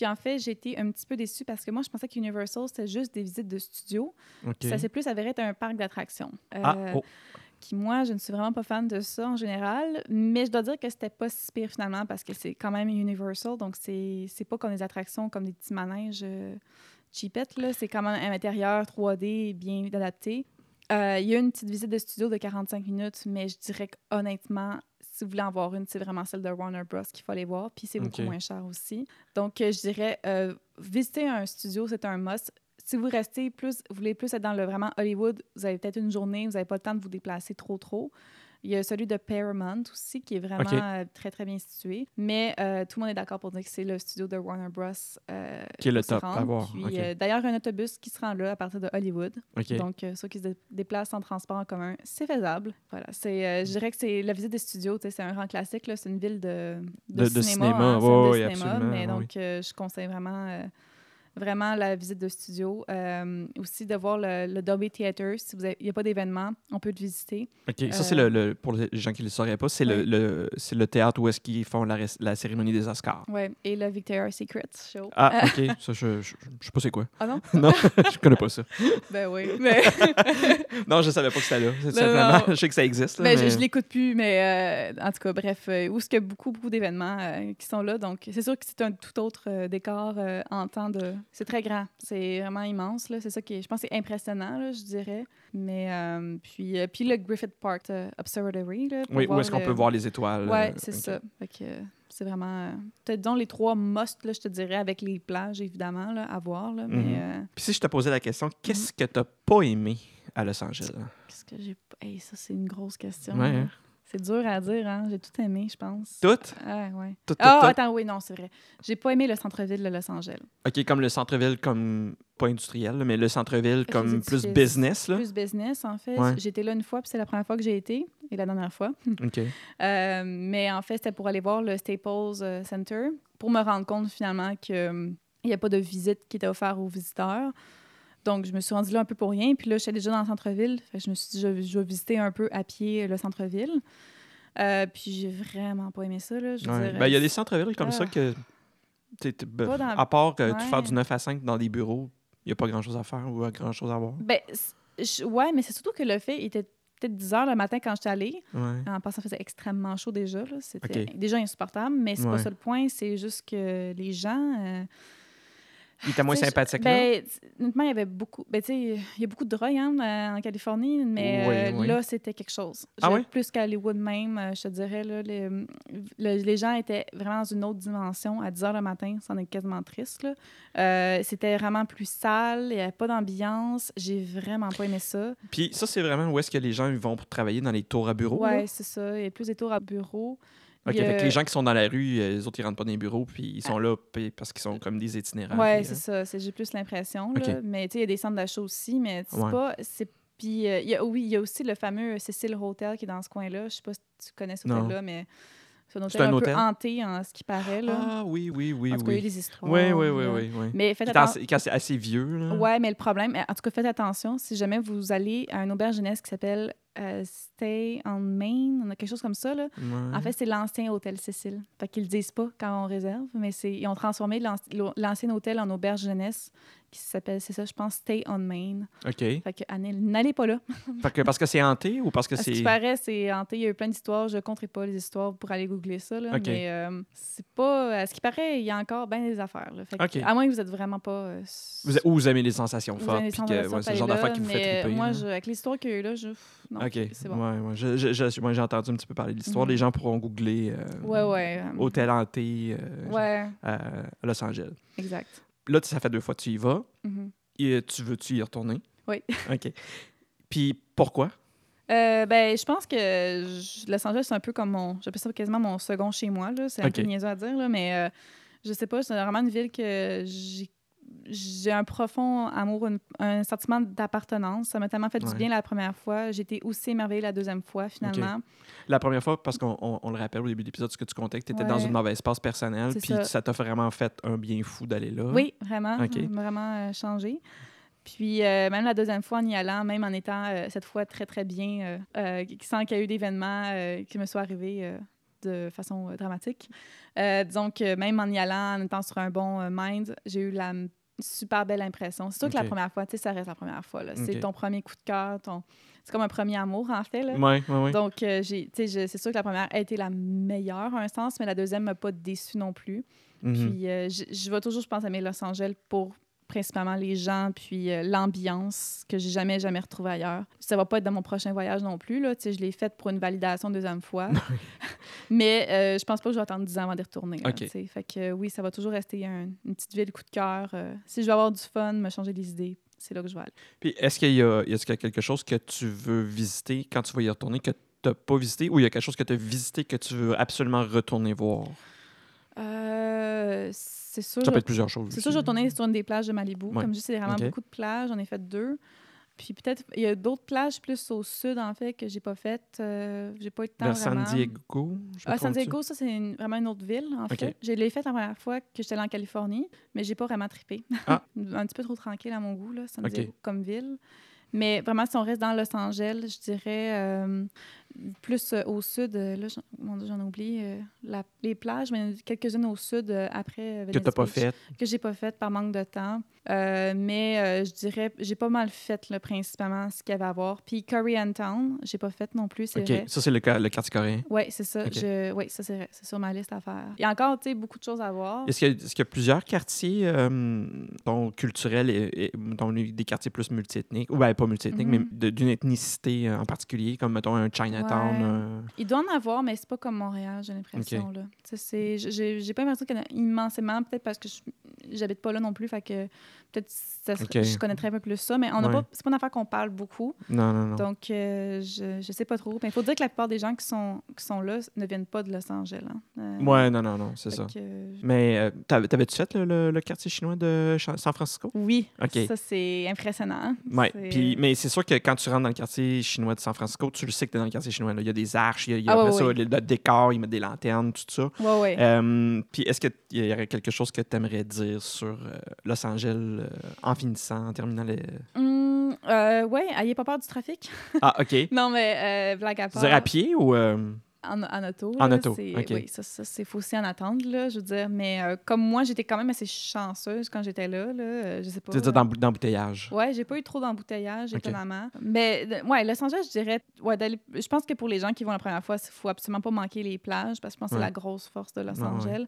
Puis, en fait, j'ai été un petit peu déçue parce que moi, je pensais qu'Universal, c'était juste des visites de studio. OK. Ça s'est plus avéré être un parc d'attractions. Ah, Euh, oh, Qui, moi, je ne suis vraiment pas fan de ça en général. Mais je dois dire que c'était pas si pire finalement parce que c'est quand même Universal. Donc, c'est c'est pas comme des attractions, comme des petits manèges euh, cheapettes. là. C'est quand même un intérieur 3D bien adapté. Euh, Il y a une petite visite de studio de 45 minutes, mais je dirais qu'honnêtement, si vous voulez en voir une, c'est vraiment celle de Warner Bros. qu'il faut aller voir. Puis c'est beaucoup moins cher aussi. Donc, euh, je dirais, euh, visiter un studio, c'est un must. Si vous restez plus, vous voulez plus être dans le vraiment Hollywood, vous avez peut-être une journée, vous n'avez pas le temps de vous déplacer trop, trop. Il y a celui de Paramount aussi, qui est vraiment euh, très, très bien situé. Mais euh, tout le monde est d'accord pour dire que c'est le studio de Warner Bros. euh, Qui est le top à rendre. voir. Puis, Ok. euh, D'ailleurs, un autobus qui se rend là à partir de Hollywood. Donc, ceux qui se dé- déplacent en transport en commun, c'est faisable. Voilà. C'est, je dirais que c'est la visite des studios, c'est un grand classique. C'est une ville de, De- de cinéma, hein, cinéma, Mais donc, je conseille vraiment, vraiment la visite de studio. Euh, aussi, de voir le, le Dolby Theatre. Si il n'y a pas d'événement, on peut le visiter. OK. Ça, c'est euh, le, le- Pour les gens qui ne le sauraient pas, c'est le, Ouais. le, c'est le théâtre où est-ce qu'ils font la, cérémonie des Oscars. Ouais. Et le Victoria's Secret Show. Ah, OK. Ça, je, je, je sais pas c'est quoi. Ah non? non, je connais pas ça. Ben oui. Mais, Non, je savais pas que c'était là. C'est simplement, je sais que ça existe. là, Ben, je- mais- je, l'écoute plus, mais euh, en tout cas, bref, euh, où est-ce qu'il y a beaucoup, beaucoup d'événements euh, qui sont là. Donc, c'est sûr que c'est un tout autre euh, décor euh, en temps de. C'est très grand. C'est vraiment immense. là. C'est ça qui est, je pense, que c'est impressionnant, là, je dirais. Mais euh, puis, euh, puis le Griffith Park euh, Observatory. Là, pour Oui, où voir est-ce qu'on peut voir les étoiles? Ouais, euh, c'est ça. C'est vraiment. Peut-être donc les trois must, là, je te dirais, avec les plages, évidemment, là, à voir. Là, Mhm. Mais. euh, Puis si je te posais la question, qu'est-ce que tu n'as pas aimé à Los Angeles? Qu'est-ce que j'ai. Hey, ça, c'est une grosse question. Ouais, hein? C'est dur à dire, hein. J'ai tout aimé, je pense. Tout? Ah, ouais. Tout, tout, Ah, tout? attends, oui, non, c'est vrai. J'ai pas aimé le centre-ville de Los Angeles. OK, comme le centre-ville, comme pas industriel, mais le centre-ville comme plus business, là. Plus business, en fait. Ouais. J'étais là une fois, puis c'est la première fois que j'ai été, et la dernière fois. OK. Euh, mais en fait, c'était pour aller voir le Staples euh, Center, pour me rendre compte finalement qu'il n'y a pas de visite qui était offerte aux visiteurs. Donc, je me suis rendue là un peu pour rien. Puis là, j'étais déjà dans le centre-ville. Je me suis dit, je, vais- je vais visiter un peu à pied le centre-ville. Euh, puis j'ai vraiment pas aimé ça. Là, je veux Ouais. dire, Ben, il y a des centres-villes comme ça ah. que, t'es- t'es- ben, dans- à part que tu faire du 9 à 5 dans des bureaux, il n'y a pas grand-chose à faire ou grand-chose à voir. Ben, je- ouais, mais c'est surtout que le fait il était peut-être 10 heures le matin quand j'étais allée. Ouais. En passant, il faisait extrêmement chaud déjà. là. C'était déjà insupportable, mais c'est pas ça le point. C'est juste que les gens. euh, Il était moins sympathique, là? Ben, honnêtement, il y avait beaucoup. Ben, il y a beaucoup de drogue hein, euh, en Californie, mais Oui, euh, oui. là, c'était quelque chose. Ah oui? Plus qu'à Hollywood même, euh, je te dirais. Là, les, le- les gens étaient vraiment dans une autre dimension. À 10 h le matin, c'en est quasiment triste. Euh, c'était vraiment plus sale, il n'y avait pas d'ambiance. J'ai vraiment pas aimé ça. Puis ça, c'est vraiment où est-ce que les gens vont pour travailler dans les tours à bureaux? Ouais, c'est ça. Il y a plus des tours à bureau. OK, fait que les gens qui sont dans la rue, euh, les autres, ils rentrent pas dans les bureaux, puis ils sont là puis- parce qu'ils sont comme des itinérants. Ouais, puis, c'est euh, ça. C'est- J'ai plus l'impression. Là. Mais tu sais, il y a des centres d'achat aussi, mais c'est Ouais. pas. C'est puis euh, il y a, oui, il y a aussi le fameux Cecil Hotel qui est dans ce coin-là. Je sais pas si tu connais ce hôtel-là, mais c'est un hôtel C'est un un, hôtel? peu hanté en ce qui paraît. Là. Ah oui, oui, oui, en tout cas, il y a oui. des histoires. Oui, oui, oui, là. oui, oui. Mais faites attention. assez, qui est assez- vieux, là. Ouais, mais le problème, en tout cas, faites attention. Si jamais vous allez à une auberge jeunesse qui s'appelle euh, Stay on Main, on a quelque chose comme ça, là. Ouais. En fait, c'est l'ancien hôtel Cécile. Fait qu'ils le disent pas quand on réserve, mais c'est ils ont transformé l'ancien hôtel en auberge jeunesse qui s'appelle, c'est ça, je pense, Stay on Main. OK. Fait que allez- n'allez pas là. Fait que parce que c'est hanté ou parce que À ce c'est. qui paraît, c'est hanté. Il y a eu plein d'histoires. Je ne compterai pas les histoires pour aller googler ça. Là, OK. Mais euh, c'est pas. À ce qui paraît, il y a encore bien des affaires. là. Fait que, OK. À moins que vous êtes vraiment pas. euh, Vous, ou vous aimez les sensations fortes, puis que ouais, c'est le genre d'affaires qui vous fait triper. Moi, je, avec l'histoire qu'il y a eu là, je. Non, OK. c'est bon. Ouais, ouais. Je- je- je- moi, j'ai entendu un petit peu parler de l'histoire. Mhm. Les gens pourront googler euh, Ouais, ouais. euh, hôtel hanté Ouais, à Los Angeles. exact. Là, ça fait deux fois que tu y vas. Mhm. Et tu veux-tu y retourner? Oui. OK. Puis pourquoi? Euh, ben, je pense que je- Los Angeles, c'est un peu comme mon. J'appelle ça quasiment mon second chez moi. là. C'est un Ok. peu niaiseux à dire, là, mais euh, je sais pas, c'est vraiment une ville que j'ai. J'ai un profond amour, une- un sentiment d'appartenance. Ça m'a tellement fait Ouais. du bien la première fois. J'ai été aussi émerveillée la deuxième fois, finalement. La première fois, parce qu'on on- on le rappelle au début de l'épisode, ce que tu comptais, que tu étais dans une mauvaise passe personnelle, puis ça. t'a vraiment fait un bien fou d'aller là. Oui, vraiment. Ok. ça m'a Vraiment euh, changé. Puis euh, même la deuxième fois en y allant, même en étant euh, cette fois très, très bien, euh, sans qu'il y ait eu d'événements qui me soient arrivés de façon dramatique. Disons que même en y allant, en étant sur un bon mind, j'ai eu la super belle impression. C'est sûr que la première fois, tu sais, ça reste la première fois. C'est ton premier coup de cœur, ton... c'est comme un premier amour, en fait. Là. Oui, oui, oui. Donc, euh, c'est sûr que la première a été la meilleure, à un sens, mais la deuxième m'a pas déçue non plus. Mhm. Puis euh, je, je vais toujours, je pense, aimer Los Angeles pour principalement les gens, puis euh, l'ambiance que j'ai jamais, jamais retrouvée ailleurs. Ça va pas être dans mon prochain voyage non plus. Là. Je l'ai faite pour une validation deuxième fois. Mais euh, je pense pas que je vais attendre 10 ans avant d'y retourner. là, fait que oui, ça va toujours rester un- une petite ville coup de cœur. Euh, si je veux avoir du fun, me changer les idées, c'est là que je vais aller. Puis est-ce qu'il y, a- est-ce qu'il y a quelque chose que tu veux visiter quand tu vas y retourner que tu n'as pas visité ou il y a quelque chose que tu as visité que tu veux absolument retourner voir? Euh, c'est sûr. Ça peut être plusieurs choses. C'est sûr, je vais tourner sur une des plages de Malibu. Ouais. Comme je dis, c'est vraiment beaucoup de plages. J'en ai fait deux. Puis peut-être, il y a d'autres plages plus au sud, en fait, que j'ai pas faites. Euh, j'ai pas eu de temps Vers vraiment. San Diego? je Ah, San? Diego, ça, c'est une- vraiment une autre ville, en fait. Je l'ai faite la première fois que j'étais allée en Californie, mais j'ai pas vraiment trippé. Ah. un petit peu trop tranquille à mon goût, là, San. Diego, comme ville. Mais vraiment, si on reste dans Los Angeles, je dirais euh, plus euh, au sud. euh, là, j'en- mon Dieu, j'en ai oublié euh, la- les plages, mais quelques-unes au sud euh, après Que n'as pas fait. que j'ai pas fait par manque de temps. Mais je dirais, j'ai pas mal fait là, principalement ce qu'il y avait à voir. Puis Koreatown, j'ai pas fait non plus, c'est OK. vrai. Ça, c'est le, le quartier coréen. Oui, c'est ça. Ok. Je... Oui, ça c'est vrai. C'est sur ma liste à faire. Il y a encore, tu sais, beaucoup de choses à voir. Est-ce qu'il y, a- est-ce qu'il y a plusieurs quartiers dont culturels et, et- dont des quartiers plus multiethniques, ou ben, pas multiethniques, Mhm. mais d'une ethnicité en particulier, comme mettons un Chinatown? Euh, Il doit en avoir, mais c'est pas comme Montréal, j'ai l'impression. là. C'est- J'ai j'ai pas l'impression qu'il y en a immensément, peut-être parce que je- j'habite pas là non plus, fait que peut-être ça serait- Ok. je connaîtrais un peu plus ça, mais on a Ouais. pas, c'est pas une affaire qu'on parle beaucoup. Non, non, non. Donc, euh, je, je sais pas trop. Mais il faut dire que la plupart des gens qui sont, qui sont là ne viennent pas de Los Angeles. hein. Euh, Ouais, non, non, non, c'est ça. que, Mais euh, t'avais- t'avais-tu fait le, le- le quartier chinois de San Francisco? oui, ça, c'est impressionnant. Ouais. C'est- Puis, mais c'est sûr que quand tu rentres dans le quartier chinois de San Francisco, tu le sais que tu es dans le quartier chinois. là. Il y a des arches, il y a, il y a Ah, après ça, le, le décor, ils mettent des lanternes, tout ça. Ouais. Euh, puis est-ce qu'il y aurait quelque chose que tu aimerais dire sur euh, Los Angeles euh, en finissant, en terminant les. Hum, euh, ouais, ayez pas peur du trafic. Ah, OK. Non, mais euh, blague à part. dire à pied ou. En, en auto. En là, auto, ok. Oui, ça, ça c'est faut aussi en attendre, là, je veux dire. Mais euh, comme moi, j'étais quand même assez chanceuse quand j'étais là, là. euh, Je sais pas. tu veux dire d'embou- d'embouteillage? Ouais, j'ai pas eu trop d'embouteillage, étonnamment. Mais ouais, Los Angeles, je dirais, ouais, je pense que pour les gens qui vont la première fois, il faut absolument pas manquer les plages parce que je pense que c'est la grosse force de Los Ouais, ouais. Angeles.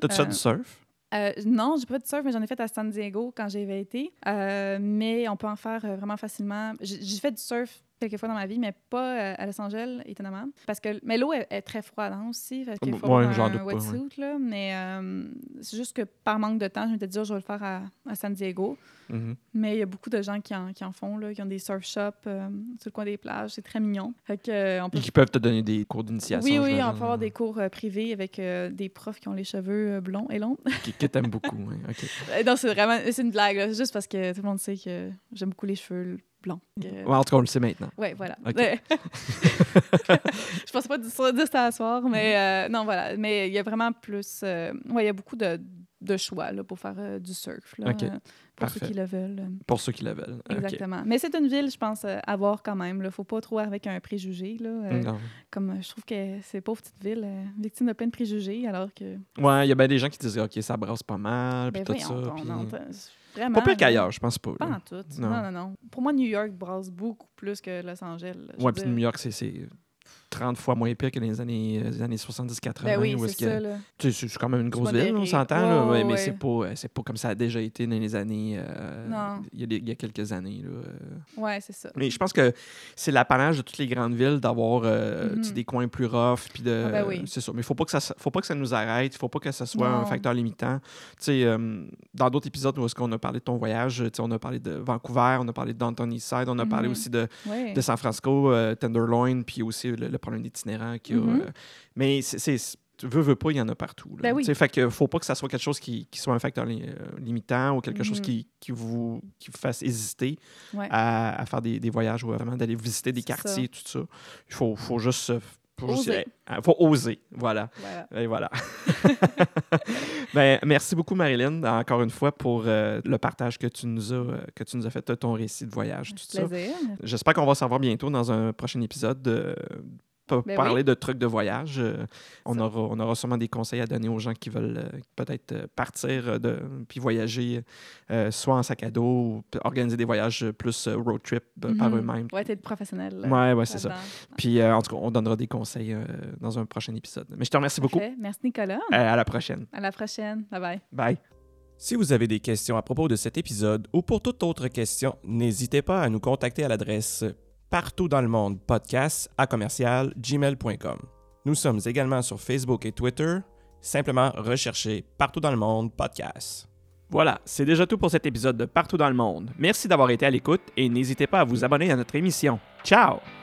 T'as-tu Euh, du surf? Euh, non, j'ai pas de surf, mais j'en ai fait à San Diego quand j'avais été. Euh, mais on peut en faire euh, vraiment facilement. J'ai fait du surf quelques fois dans ma vie, mais pas euh, à Los Angeles, étonnamment. Parce que, mais l'eau est, est très froide hein, aussi. Fait qu'il faut Ouais, un wetsuit, là. Mais euh, c'est juste que par manque de temps, je m'étais dit, oh, je vais le faire à, à San Diego. Mhm. Mais il y a beaucoup de gens qui en, qui en font, là, qui ont des surf shops euh, sur le coin des plages. C'est très mignon. Fait que, euh, on peut Et qui peuvent te donner des cours d'initiation. oui, oui, on peut avoir des cours euh, privés avec euh, des profs qui ont les cheveux blonds et longs. Qui, que t'aimes beaucoup. ouais, non, c'est vraiment c'est une blague, là. C'est juste parce que tout le monde sait que j'aime beaucoup les cheveux Que- Ouais, en tout cas, on le sait maintenant. Ouais, voilà. Ok. Ouais. je pensais pas dire ça dire ça à soir, mais euh, non, voilà. Mais il y a vraiment plus. euh, ouais, il y a beaucoup de, de choix là, pour faire euh, du surf. Là, pour Parfait. ceux qui le veulent. Pour ceux qui le veulent. Exactement. Mais c'est une ville, je pense, euh, à voir quand même. Il faut pas trop avec un préjugé. Là, euh, Non. Comme je trouve que c'est pauvre petite ville, euh, victime de plein de préjugés, alors que. Ouais, il y a bien des gens qui disent OK, ça brasse pas mal, puis Ben tout ça. puis- on- on- vraiment. Pas pire qu'ailleurs, je pense pas. Pas en tout. Non. Non. non, non, Pour moi, New York brasse beaucoup plus que Los Angeles. là. Ouais, puis New York, c'est 30 fois moins pire que dans les années, euh, les années 70-80. Ben oui, c'est ça. C'est quand même une grosse ville, on s'entend, ouais, ouais, mais c'est pas, euh, c'est pas comme ça a déjà été dans les années. euh, Non. Il y, a des- il y a quelques années. Là. Ouais, c'est ça. Mais je pense que c'est l'apanage de toutes les grandes villes d'avoir euh, Mhm. des coins plus rough. Puis de, Ah ben oui. C'est ça. Mais il faut pas que ça faut pas que ça nous arrête. Il faut pas que ça soit un facteur limitant. Tu sais, euh, dans d'autres épisodes où est-ce qu'on a parlé de ton voyage, on a parlé de Vancouver, on a parlé de Downton Eastside, on a parlé Mhm. aussi de, Ouais. de San Francisco, Tenderloin, puis aussi le, le problème d'itinérant qu'il y a. Mhm. euh, mais c'est, veux, veux pas, il y en a partout. là. Ben oui. Fait que faut pas que ça soit quelque chose qui, qui soit un facteur li- euh, limitant ou quelque chose Mhm. qui, qui, vous, qui vous fasse hésiter Ouais. à, à faire des, des voyages ou vraiment d'aller visiter des quartiers, tout ça. Il faut, faut juste... euh, faut Oser. euh, faut oser, voilà. Voilà. Et voilà. ben, merci beaucoup, Marilyn, encore une fois, pour euh, le partage que tu nous as, euh, que tu nous as fait de ton récit de voyage, tout ça. J'espère qu'on va s'en voir bientôt dans un prochain épisode. de pas Ben parler oui. de trucs de voyage. Euh, on, aura, on aura sûrement des conseils à donner aux gens qui veulent euh, peut-être euh, partir de, puis voyager, euh, soit en sac à dos ou organiser des voyages plus euh, road trip euh, par Mhm. eux-mêmes. Ouais, t'es professionnel. Ouais, ouais, c'est ça. Puis euh, en tout cas, on donnera des conseils euh, dans un prochain épisode. Mais je te remercie beaucoup. Merci, Nicolas. Euh, à la prochaine. À la prochaine. Bye bye. Bye. Si vous avez des questions à propos de cet épisode ou pour toute autre question, n'hésitez pas à nous contacter à l'adresse partout dans le monde podcast à commercial gmail.com. Nous sommes également sur Facebook et Twitter. Simplement recherchez partout dans le monde podcast. Voilà, c'est déjà tout pour cet épisode de Partout dans le monde. Merci d'avoir été à l'écoute et n'hésitez pas à vous abonner à notre émission. Ciao!